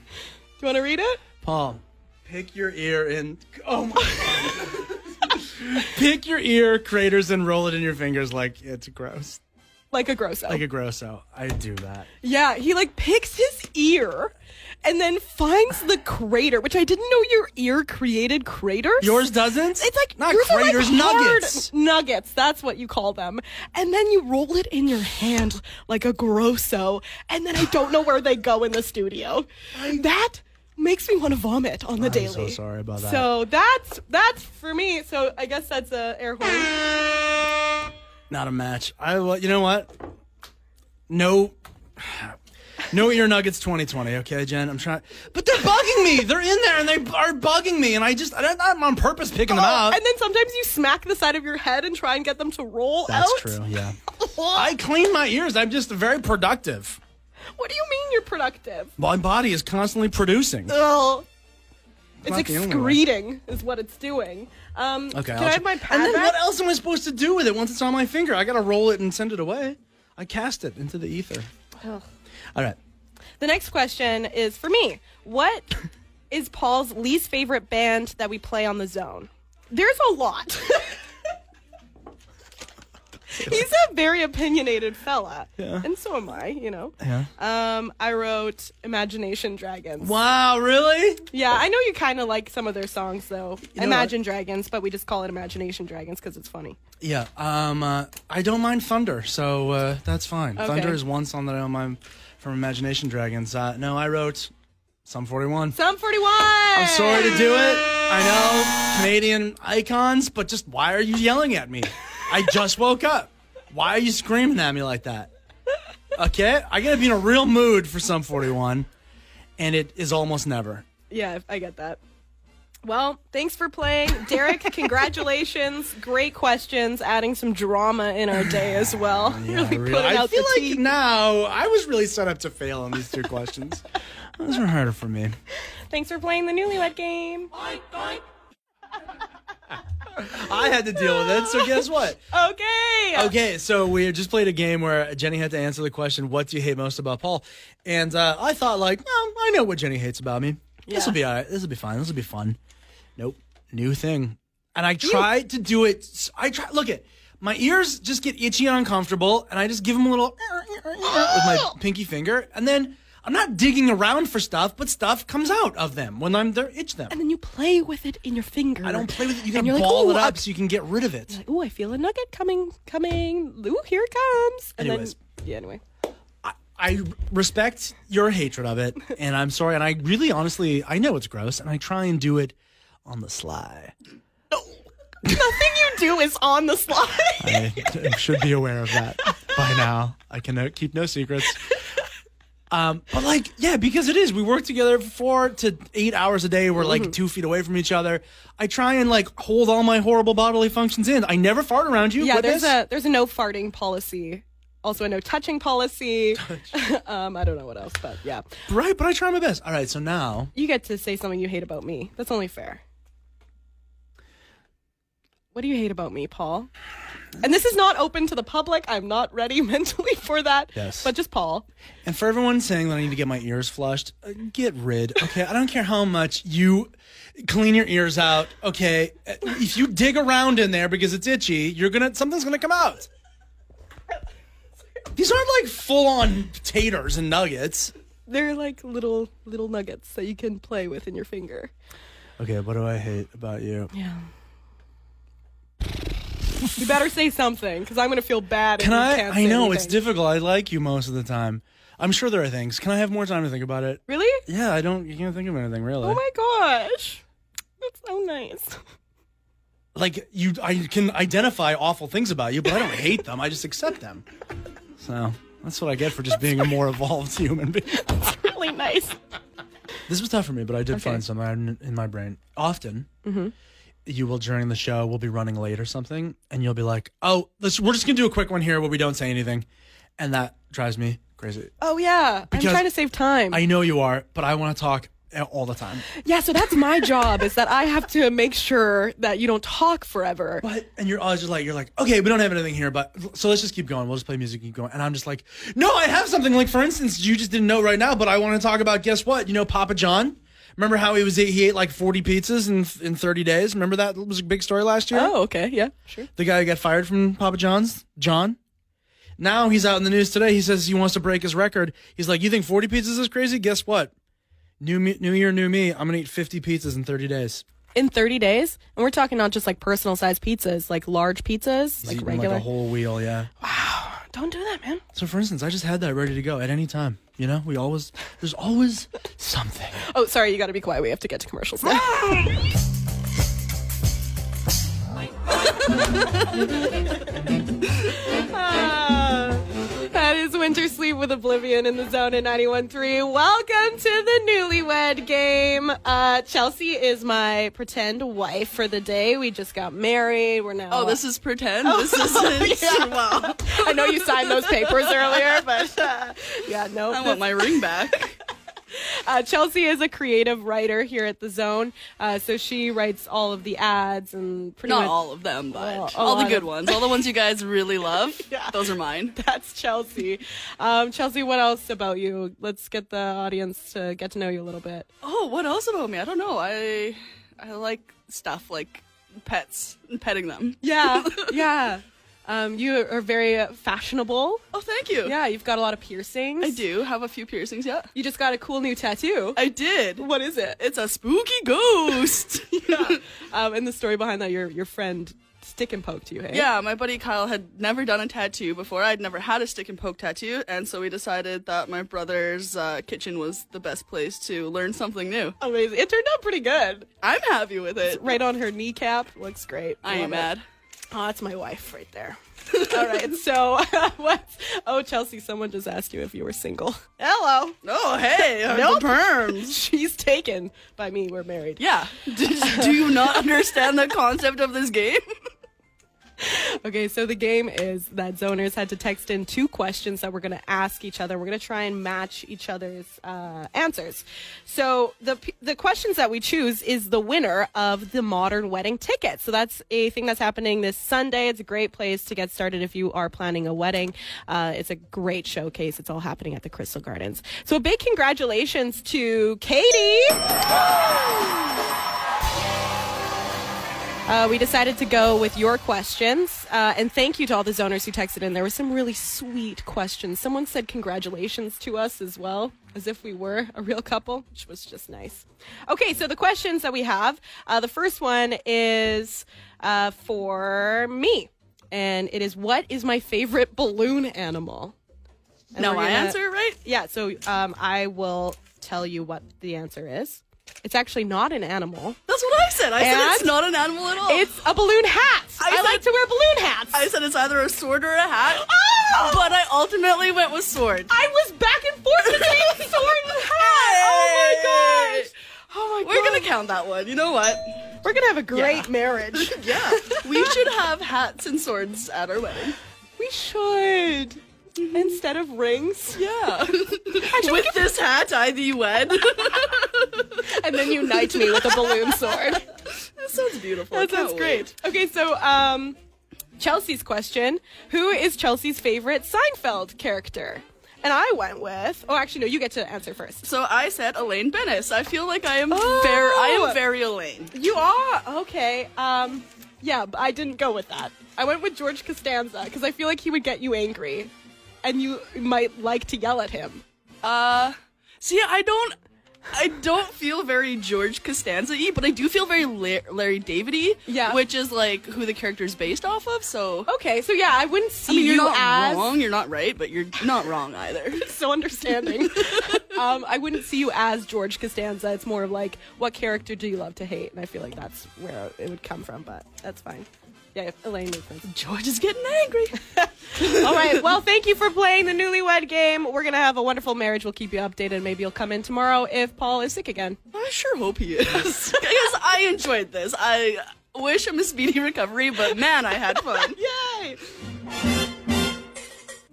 you want to read it? Pol, pick your ear and oh my. God. pick your ear craters and roll it in your fingers like it's gross. Like a grosso. Like a grosso. I do that. Yeah, he like picks his ear and then finds the crater, which I didn't know your ear created craters. Yours doesn't? It's like not are, like, craters, nuggets. Nuggets, that's what you call them. And then you roll it in your hand like a grosso, and then I don't know where they go in the studio. that makes me want to vomit on the I'm daily. so sorry about that. So that's that's for me. So I guess that's a air horn. Not a match. I well, you know what? No. No ear nuggets 2020, okay, Jen? I'm trying, but they're bugging me. They're in there and they are bugging me, and I just I'm not on purpose picking them out. Oh, and then sometimes you smack the side of your head and try and get them to roll out. That's out. true. Yeah, I clean my ears. I'm just very productive. What do you mean you're productive? My body is constantly producing. Ugh. It's not the only one. excreting, is what it's doing. Um, Okay, can I'll I tr- have my pad And then back? what else am I supposed to do with it once it's on my finger? I gotta roll it and send it away. I cast it into the ether. Ugh. All right. The next question is for me. What is Pol's least favorite band that we play on the zone? There's a lot. He's a very opinionated fella. Yeah. And so am I, you know. Yeah. Um, I wrote Imagination Dragons. Wow, really? Yeah, I know you kind of like some of their songs though. know Imagine Dragons, but we just call it Imagination Dragons because it's funny. Yeah. Um. Uh, I don't mind Thunder, so uh, that's fine. Okay. Thunder is one song that I don't mind from Imagination Dragons. Uh, no, I wrote Sum 41. Sum 41! I'm sorry to do it. I know Canadian icons, but just why are you yelling at me? I just woke up. Why are you screaming at me like that? Okay, I gotta be in a real mood for Sum 41, and it is almost never. Yeah, I get that. Well, thanks for playing. Derek, congratulations. Great questions, adding some drama in our day as well. Yeah, really really. I out feel the like tea. now I was really set up to fail on these two questions. Those were harder for me. Thanks for playing the newlywed game. I had to deal with it, so guess what? Okay. Okay, so we just played a game where Jenny had to answer the question, "What do you hate most about Pol?" And uh, I thought, like, well, I know what Jenny hates about me. This will be all right. This will be fine. This will be fun. Nope, new thing. And I tried to do it. I try. Look at my ears just get itchy and uncomfortable, and I just give them a little with my oh. pinky finger, and then I'm not digging around for stuff, but stuff comes out of them when I'm there. Itch them. And then you play with it in your finger. I don't play with it. You gotta you're like, ball it up I- so you can get rid of it. Ooh, I feel a nugget coming, coming. Ooh, here it comes. And Anyways. then, yeah, anyway. I respect your hatred of it, and I'm sorry. And I really, honestly, I know it's gross, and I try and do it on the sly. No, Nothing you do is on the sly. I should be aware of that by now. I can uh, keep no secrets. Um, but like, yeah, because it is. We work together four to eight hours a day. We're like two feet away from each other. I try and like hold all my horrible bodily functions in. I never fart around you. yeah, there's this. a there's a no farting policy. Also a no touching policy. um, I don't know what else, but yeah. right, but I try my best. All right, so now You get to say something you hate about me. That's only fair. What do you hate about me, Pol? And this is not open to the public. I'm not ready mentally for that. Yes. But just Pol. And for everyone saying that I need to get my ears flushed, uh, get rid. Okay, I don't care how much you clean your ears out. Okay, Uh, if you dig around in there because it's itchy, you're gonna something's gonna come out. These aren't like full on taters and nuggets. They're like little little nuggets that you can play with in your finger. Okay, what do I hate about you? Yeah. you better say something because I'm gonna feel bad. Can if you I? Can't I say know it's difficult. I like you most of the time. I'm sure there are things. Can I have more time to think about it? Really? Yeah, I don't. You can't think of anything really. Oh my gosh, that's so nice. like you I can identify awful things about you, but I don't hate them. I just accept them. So that's what I get for just being a more evolved human being. That's really nice. This was tough for me, but I did Okay. find something in- in my brain. Often, mm-hmm. you will during the show, we'll be running late or something, and you'll be like, "Oh, let's, we're just gonna do a quick one here where we don't say anything," and that drives me crazy. Oh yeah, I'm Because trying to save time. I know you are, but I want to talk all the time. yeah, so that's my job is that I have to make sure that you don't talk forever. But and you're always just like you're like okay, we don't have anything here, but so let's just keep going. We'll just play music, keep going. And I'm just like, no, I have something. Like for instance, you just didn't know right now, but I want to talk about. Guess what? You know, Papa John. Remember how he was he ate like 40 pizzas in in 30 days? Remember that was a big story last year. Oh, okay, yeah, sure. The guy who got fired from Papa John's, John. Now he's out in the news today. He says he wants to break his record. He's like, you think 40 pizzas is crazy? Guess what? New me, new year, new me. I'm gonna eat 50 pizzas in 30 days. In 30 days, and we're talking not just like personal size pizzas, like large pizzas, He's like eating regular. like a whole wheel, yeah. Wow, don't do that, man. So, for instance, I just had that ready to go at any time. You know, we always there's always something. Oh, sorry, you got to be quiet. We have to get to commercials now. Wintersleep with Oblivion in the zone at 91.3. Welcome to the newlywed game. Uh, Chelsea is my pretend wife for the day. We just got married. We're now. Oh, this is pretend. this isn't. yeah. I know you signed those papers earlier, but uh, yeah, no. I want my ring back. Uh, Chelsea is a creative writer here at the Zone, uh, so she writes all of the ads and pretty Not much. all of them, but Well, all the good of- ones. All the ones you guys really love. Yeah. Those are mine. That's Chelsea. Um, Chelsea, what else about you? Let's get the audience to get to know you a little bit. Oh, what else about me? I don't know. I I like stuff like pets and petting them. Yeah, yeah. Um, you are very fashionable. Oh, thank you. Yeah, you've got a lot of piercings. I do have a few piercings. Yeah, You just got a cool new tattoo. I did. what is it? It's a spooky ghost. Um, and the story behind that, your your friend stick and poked you. Hey. Yeah, my buddy Kyle had never done a tattoo before. I'd never had a stick and poke tattoo, and so we decided that my brother's uh, kitchen was the best place to learn something new. Amazing. It turned out pretty good. I'm happy with it. Right on her kneecap. Looks great. I Love ain't it. Mad. Oh, that's my wife right there. All right. So, what? Oh, Chelsea, someone just asked you if you were single. Hello. Oh, hey, no Nope. perms. She's taken by me. We're married. Yeah. Do you not understand the concept of this game? Okay, so the game is that zoners had to text in two questions that we're going to ask each other. We're going to try and match each other's uh, answers. So the the questions that we choose is the winner of the modern wedding ticket. So that's a thing that's happening this Sunday. It's a great place to get started if you are planning a wedding. Uh, it's a great showcase. It's all happening at the Crystal Gardens. So a big congratulations to Katie. Uh, we decided to go with your questions, uh, and thank you to all the zoners who texted in. There were some really sweet questions. Someone said congratulations to us as well, as if we were a real couple, which was just nice. Okay, so the questions that we have, uh, the first one is uh, for me, and it is what is my favorite balloon animal? And No, I gonna- answer right. Yeah, so um, I will tell you what the answer is. It's actually not an animal. That's what I said. I said it's not an animal at all. It's a balloon hat. I, I like to wear balloon hats. I said it's either a sword or a hat. Oh! But I ultimately went with sword. I was back and forth between sword and hat. Oh my gosh. Oh my god. We're god. gonna count that one. You know what? We're gonna have a great Yeah. marriage. Yeah. we should have hats and swords at our wedding. we should. Mm-hmm. Instead of rings. Yeah. with this hat, I thee wed. And then you knight me with a balloon sword. that sounds beautiful. That sounds great. Okay, so um Chelsea's question. Who is Chelsea's favorite Seinfeld character? And I went with Oh actually no, you get to answer first. So I said Elaine Benes. I feel like I am Oh. very, I am very Elaine. You are okay. Um, yeah, but I didn't go with that. I went with George Costanza because I feel like he would get you angry, and you might like to yell at him. Uh, see, I don't, I don't feel very George Costanza-y, but I do feel very La- Larry David-y. Yeah. Which is like who the character is based off of. So Okay, so yeah, I wouldn't see you as. I mean, you're you not as wrong. You're not right, but you're not wrong either. so understanding. um, I wouldn't see you as George Costanza. It's more of like, what character do you love to hate? And I feel like that's where it would come from, but that's fine. Yeah, if Elaine makes sense. George is getting angry. All right. Well, thank you for playing the newlywed game. We're gonna have a wonderful marriage. We'll keep you updated. Maybe you'll come in tomorrow if Pol is sick again. I sure hope he is. Because I enjoyed this. I wish him a speedy recovery, but man, I had fun. Yay!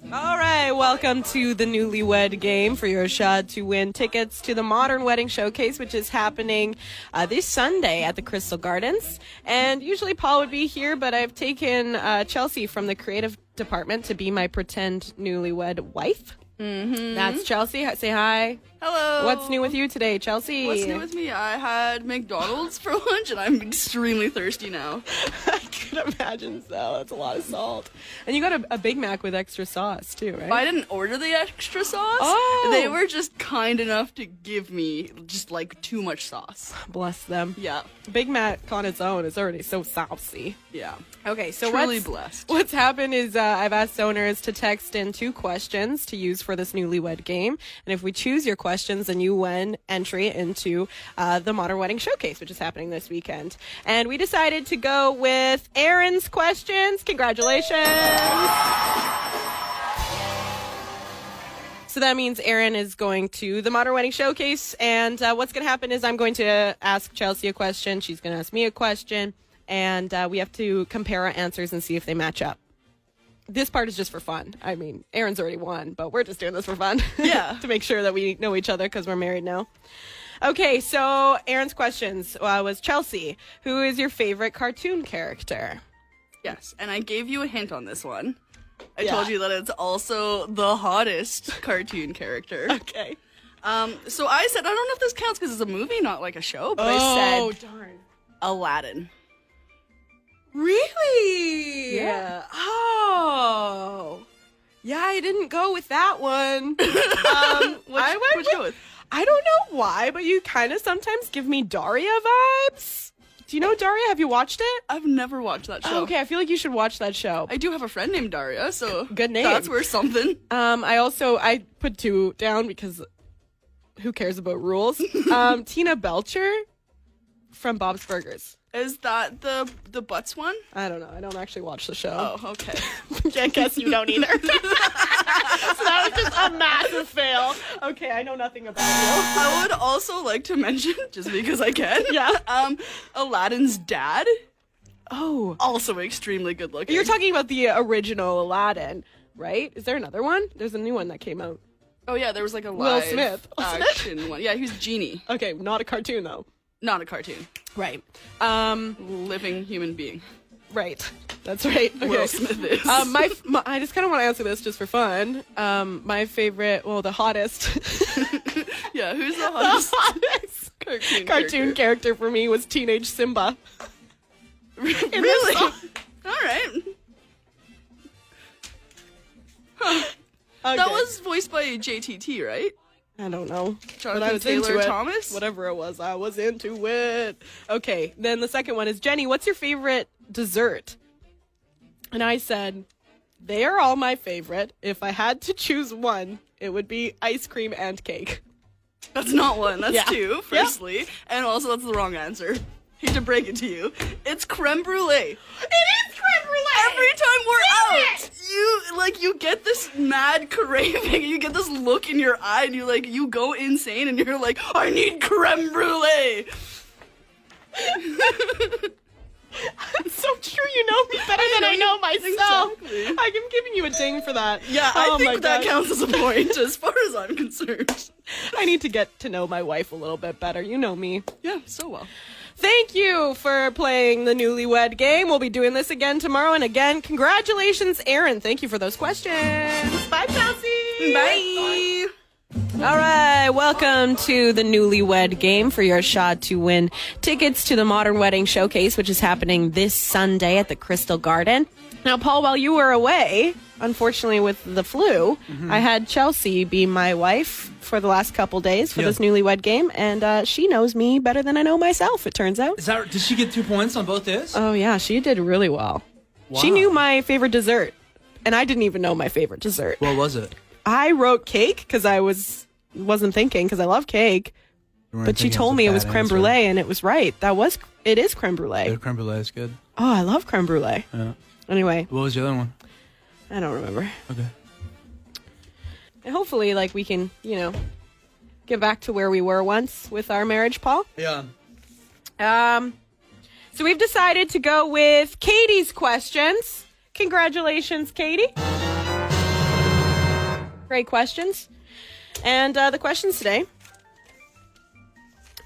All right, welcome to the newlywed game for your shot to win tickets to the Modern Wedding Showcase, which is happening uh, this Sunday at the Crystal Gardens. And usually Pol would be here, but I've taken uh, Chelsea from the creative department to be my pretend newlywed wife. Mm-hmm. That's Chelsea. Say hi. Hello. What's new with you today, Chelsea? What's new with me? I had McDonald's for lunch, and I'm extremely thirsty now. I could imagine so. That's a lot of salt. And you got a, a Big Mac with extra sauce too, right? I didn't order the extra sauce. Oh. They were just kind enough to give me just like too much sauce. Bless them. Yeah. Big Mac on its own is already so saucy. Yeah. Okay, so Truly what's, blessed. What's happened is uh, I've asked owners to text in two questions to use for this newlywed game, and if we choose your questions, then you win entry into uh, the Modern Wedding Showcase, which is happening this weekend. And we decided to go with Aaron's questions. Congratulations! So that means Aaron is going to the Modern Wedding Showcase. And uh, what's going to happen is I'm going to ask Chelsea a question. She's going to ask me a question. And uh, we have to compare our answers and see if they match up. This part is just for fun. I mean, Aaron's already won, but we're just doing this for fun. Yeah. to make sure that we know each other because we're married now. Okay, so Aaron's questions uh, was Chelsea, who is your favorite cartoon character? Yes, and I gave you a hint on this one. I Yeah. told you that it's also the hottest cartoon character. Okay. Um, so I said I don't know if this counts because it's a movie, not like a show, but Oh, I said darn. Aladdin. Really? Yeah. Oh. Yeah, I didn't go with that one. um, Which, I went which with? I don't know why, but you kind of sometimes give me Daria vibes. Do you know Daria? Have you watched it? I've never watched that show. Okay, I feel like you should watch that show. I do have a friend named Daria, so Good name. That's worth something. Um, I also I put two down because who cares about rules? um, Tina Belcher from Bob's Burgers. Is that the the butts one? I don't know. I don't actually watch the show. Oh, okay. I guess you don't either. so that was just a massive fail. Okay, I know nothing about you. I would also like to mention, just because I can, Yeah. um, Aladdin's dad, Oh, also extremely good looking. you're talking about the original Aladdin, right? Is there another one? There's a new one that came out. Oh yeah, there was like a Will Smith, action one. Yeah, he was Genie, Okay, not a cartoon though. Not a cartoon. Right. Um. Living human being. Right. That's right. Okay. Will Smith is. Um, my, my I just kind of want to answer this just for fun. Um, my favorite, well, the hottest, yeah, who's the the hottest hottest cartoon? cartoon character? character for me was Teenage Simba. Really? All right. Okay. That was voiced by JTT, right? I don't know. Jonathan but I was Taylor into it. Thomas? Whatever it was, I was into it. Okay, then the second one is Jenny, what's your favorite dessert? And I said, they are all my favorite. If I had to choose one, it would be ice cream and cake. That's not one. That's Yeah. two. Firstly, and also that's the wrong answer. Hate to break it to you. It's creme brulee. It is creme brulee! Every time we're Damn out, you like you get this mad craving. You get this look in your eye, and you like you go insane, and you're like, I need creme brulee. It's so true. You know me better than I know myself. Exactly. I'm giving you a ding for that. Yeah, I Oh think that counts as a point, as far as I'm concerned. I need to get to know my wife a little bit better. You know me. Yeah, so well. Thank you for playing the newlywed game. We'll be doing this again tomorrow. And again, congratulations, Aaron. Thank you for those questions. Bye, Chelsea. Bye. All right, welcome to the newlywed game for your shot to win tickets to the Modern Wedding Showcase, which is happening this Sunday at the Crystal Garden. Now, Pol, while you were away, unfortunately with the flu, I had Chelsea be my wife for the last couple days for Yeah. this newlywed game, and uh, she knows me better than I know myself. It turns out. Is that? Did she get two points on both days? Oh yeah, she did really well. She knew my favorite dessert, and I didn't even know my favorite dessert. what was it? I wrote cake because I was wasn't thinking because I love cake, but she told me it was creme brulee, and it was right. That was it is creme brulee. The creme brulee is good. Oh, I love creme brulee. Yeah. Anyway, What was the other one? I don't remember. Okay. And hopefully, like we can, you know, get back to where we were once with our marriage, Pol. Yeah. Um, so we've decided to go with Katie's questions. Congratulations, Katie. Great questions. And uh, the questions today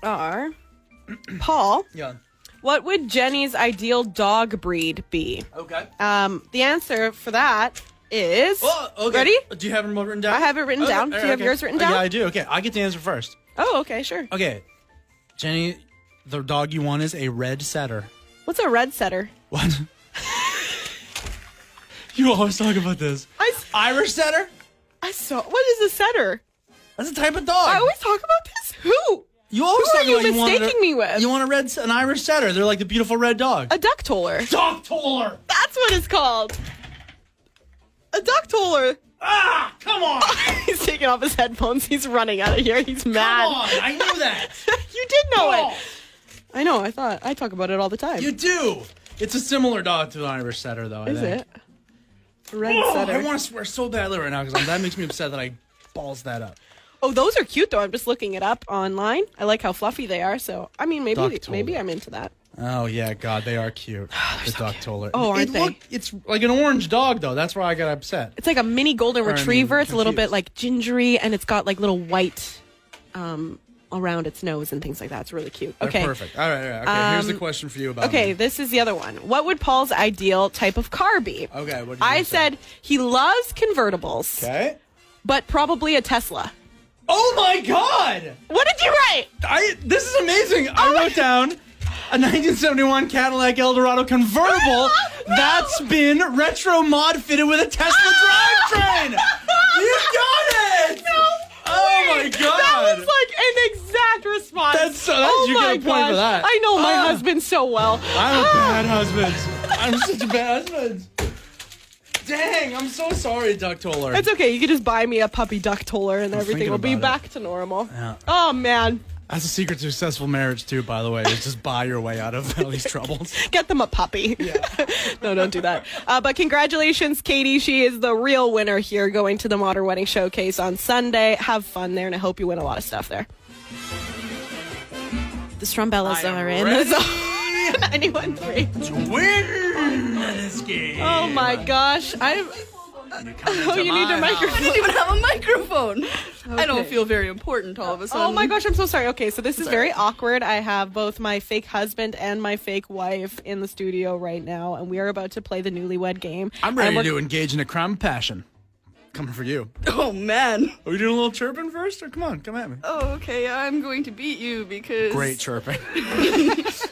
are Pol, Yeah. What would Jenny's ideal dog breed be? Okay. Um, the answer for that is. Oh, okay. Ready? Do you have them written down? I have it written Okay, down. Do you have okay. yours written Oh, down? Yeah, I do. Okay, I get the answer first. Oh, okay, sure. Okay, Jenny, the dog you want is a red setter. What's a red setter? What? you always talk about this. I, Irish setter? I saw. What is a setter? That's a type of dog. I always talk about this. Who? You always who are you wanted mistaking a- me with? You want a red, an Irish setter? They're like the beautiful red dog. A duck toller. Duck toller. That's what it's called. A duck toller. Ah, come on, He's taking off his headphones. He's running out of here. He's mad. come on. I knew that. you did know Oh, it. I know. I thought I talk about it all the time. you do. It's a similar dog to an Irish setter, though. I Is think. it? Red Oh, setter. I want to swear so badly right now because that makes me upset that I balls that up. Oh, those are cute though. I'm just looking it up online. I like how fluffy they are. So I mean, maybe Duck maybe I'm into that. Oh yeah, God, they are cute. the duck toller. Oh, aren't it they? Look, it's like an orange dog though. That's why I got upset. It's like a mini golden I mean, retriever. it's a little bit like gingery, and it's got like little white um, around its nose and things like that. It's really cute. They're Okay. perfect. All right, all right. Okay, here's the Um, question for you about. Okay, me. this is the other one. What would Pol's ideal type of car be? Okay, what I say? said he loves convertibles, Okay. but probably a Tesla. Oh my God! What did you write? I this is amazing. Oh I wrote down a 1971 Cadillac Eldorado convertible that's been retro mod fitted with a Tesla drivetrain. you got it. Oh my God. That was like an exact response. That's so- that's- oh you get my a point for that. I know my Ah. husband so well. I'm a bad husband. I'm such a bad husband. Dang, I'm so sorry, Duck Toller. It's okay. You can just buy me a puppy duck toller and everything thinking will be about back to normal. Yeah. Oh man. That's a secret to successful marriage too, by the way. Is just buy your way out of all these troubles. Get them a puppy. no, don't do that. Uh, but congratulations, Katie. She is the real winner here going to the Modern Wedding Showcase on Sunday. Have fun there, and I hope you win a lot of stuff there. The Strumbellas I are in ready. the zone. Anyone three. to win this game. Oh my gosh. I'm. Oh, you need a I microphone. I didn't even have a microphone. I don't feel very important all of a sudden. Oh my gosh, I'm so sorry. Okay, so this is very awkward. I have both my fake husband and my fake wife in the studio right now, and we are about to play the newlywed game. I'm ready And we're- to engage in a crime of passion. Coming for you. Oh man. Are we doing a little chirping first, or come on, come at me? Oh, okay. I'm going to beat you because Great chirping.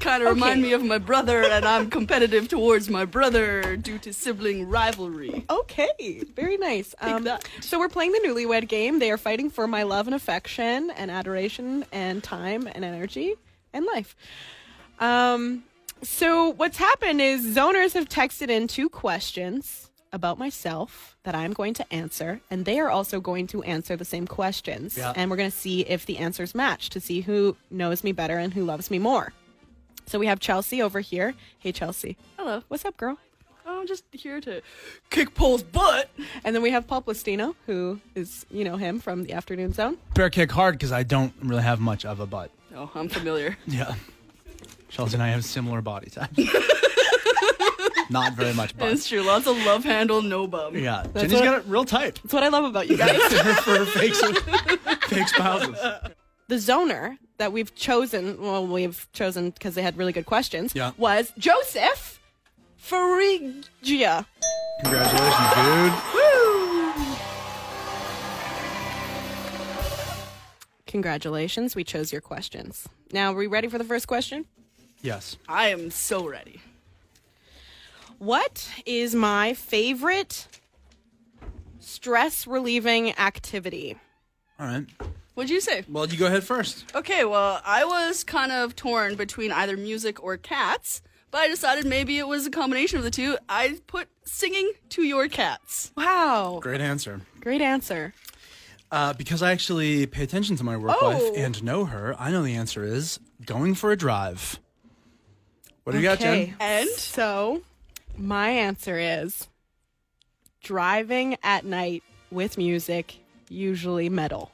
you kind of remind me of my brother, and I'm competitive towards my brother due to sibling rivalry. Okay, very nice. Um, so we're playing the newlywed game. They are fighting for my love and affection and adoration and time and energy and life. Um, so what's happened is zoners have texted in two questions about myself that I'm going to answer, and they are also going to answer the same questions. Yeah. And we're going to see if the answers match to see who knows me better and who loves me more. So we have Chelsea over here. Hey, Chelsea. Hello. What's up, girl? I'm just here to kick Pol's butt. And then we have Pol Plastino, who is, you know, him from the Afternoon Zone. Bear kick hard because I don't really have much of a butt. Oh, I'm familiar. Yeah. Chelsea and I have similar body types. Not very much butt. It's true. Lots of love handle, no bum. Yeah, Jenny's what- got it real tight That's what I love about you guys. for fake, fake spouses. The zoner that we've chosen, well, we've chosen because they had really good questions, Yeah. was Joseph Farrugia. Congratulations, dude. Woo! Congratulations, we chose your questions. Now, are we ready for the first question? Yes. I am so ready. What is my favorite stress relieving activity? All right. What'd you say? Well, you go ahead first. Okay, well, I was kind of torn between either music or cats, but I decided maybe it was a combination of the two. I put singing to your cats. Wow, Great answer. great answer. Uh, because I actually pay attention to my work wife Oh. and know her, I know the answer is going for a drive. What do you got, Jen? And So, my answer is driving at night with music, usually metal.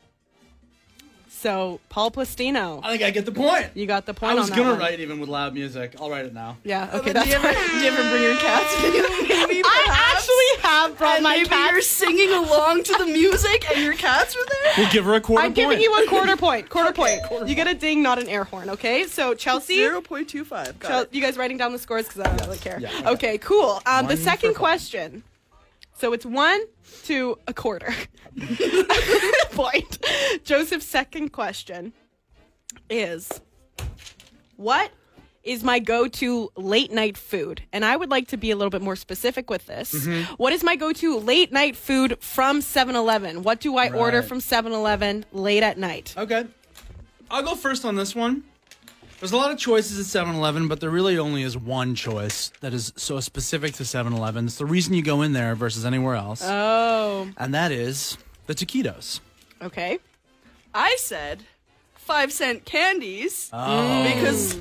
So, Pol Plastino, I think I get the point. you got the point I was on gonna one. write even with loud music. I'll write it now. Yeah, okay, do that's you ever do you ever bring your cats with you? Maybe I actually have brought and my maybe cat. you're singing along to the music and your cats were there. We'll give her a quarter point. I'm point. giving you a quarter point. Quarter point. You get a ding, not an air horn. Okay. So Chelsea, Zero point two five. Chel- you guys writing down the scores because I don't really care. Yeah, okay. okay. cool. Um, the second question. Pol. So it's one to a quarter point. Joseph's second question is what is my go-to late night food? And I would like to be a little bit more specific with this. Mm-hmm. What is my go-to late night food from 7-Eleven? What do I order from 7-Eleven late at night? Okay. I'll go first on this one. There's a lot of choices at 7 Eleven, but there really only is one choice that is so specific to 7 Eleven. It's the reason you go in there versus anywhere else. Oh, and that is the taquitos. okay. I said five cent candies Oh. because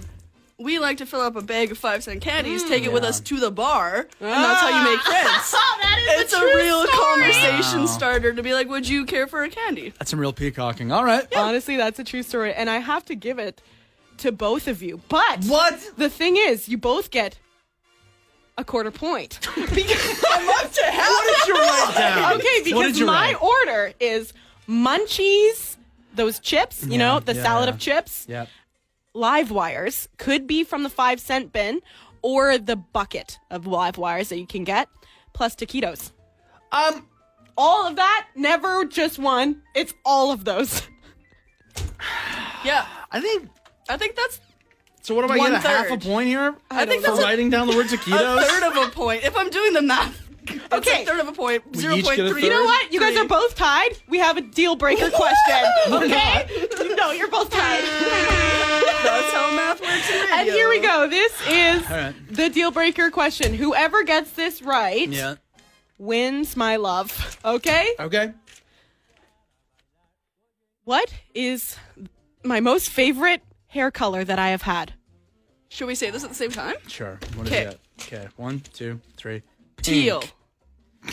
we like to fill up a bag of five cent candies, mm. take it with us to the bar, and that's how you make ah. friends. that is It's a real conversation conversation starter to be like, "Would you care for a candy?" That's some real peacocking. All right. Honestly, that's a true story, and I have to give it to both of you. But What? the thing is, you both get a quarter point. because, I love to have. What did you write down? okay, because my write? order is munchies, those chips, you know, the yeah, salad yeah. of chips, Yep. live wires, could be from the five cent bin, or the bucket of live wires that you can get, plus taquitos. Um. All of that, never just one. It's all of those. Yeah, I think. I think that's So what do I One get? A half a point here? I think for that's a- writing down the word a taquitos. third of a point. If I'm doing the math, it's Okay. a third of a point. We Zero each point get a three. You know what? You guys are both tied. We have a deal breaker question. Okay? no, you're both tied. That's how math works. In and here we go. This is All right. the deal breaker question. Whoever gets this right Yeah. wins my love. Okay? Okay. What is my most favorite hair color that I have had? Should we say this at the same time? Sure. What is Okay. it? Okay. One, two, three. Teal.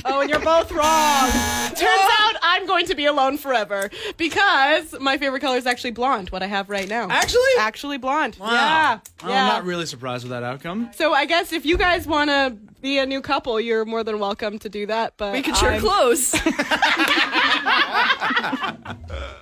Oh, and you're both wrong. Turns out I'm going to be alone forever because my favorite color is actually blonde, what I have right now. Actually? Actually blonde. Wow. Yeah. I'm yeah. not really surprised with that outcome. So I guess if you guys want to be a new couple, you're more than welcome to do that. But We could share I'm- clothes.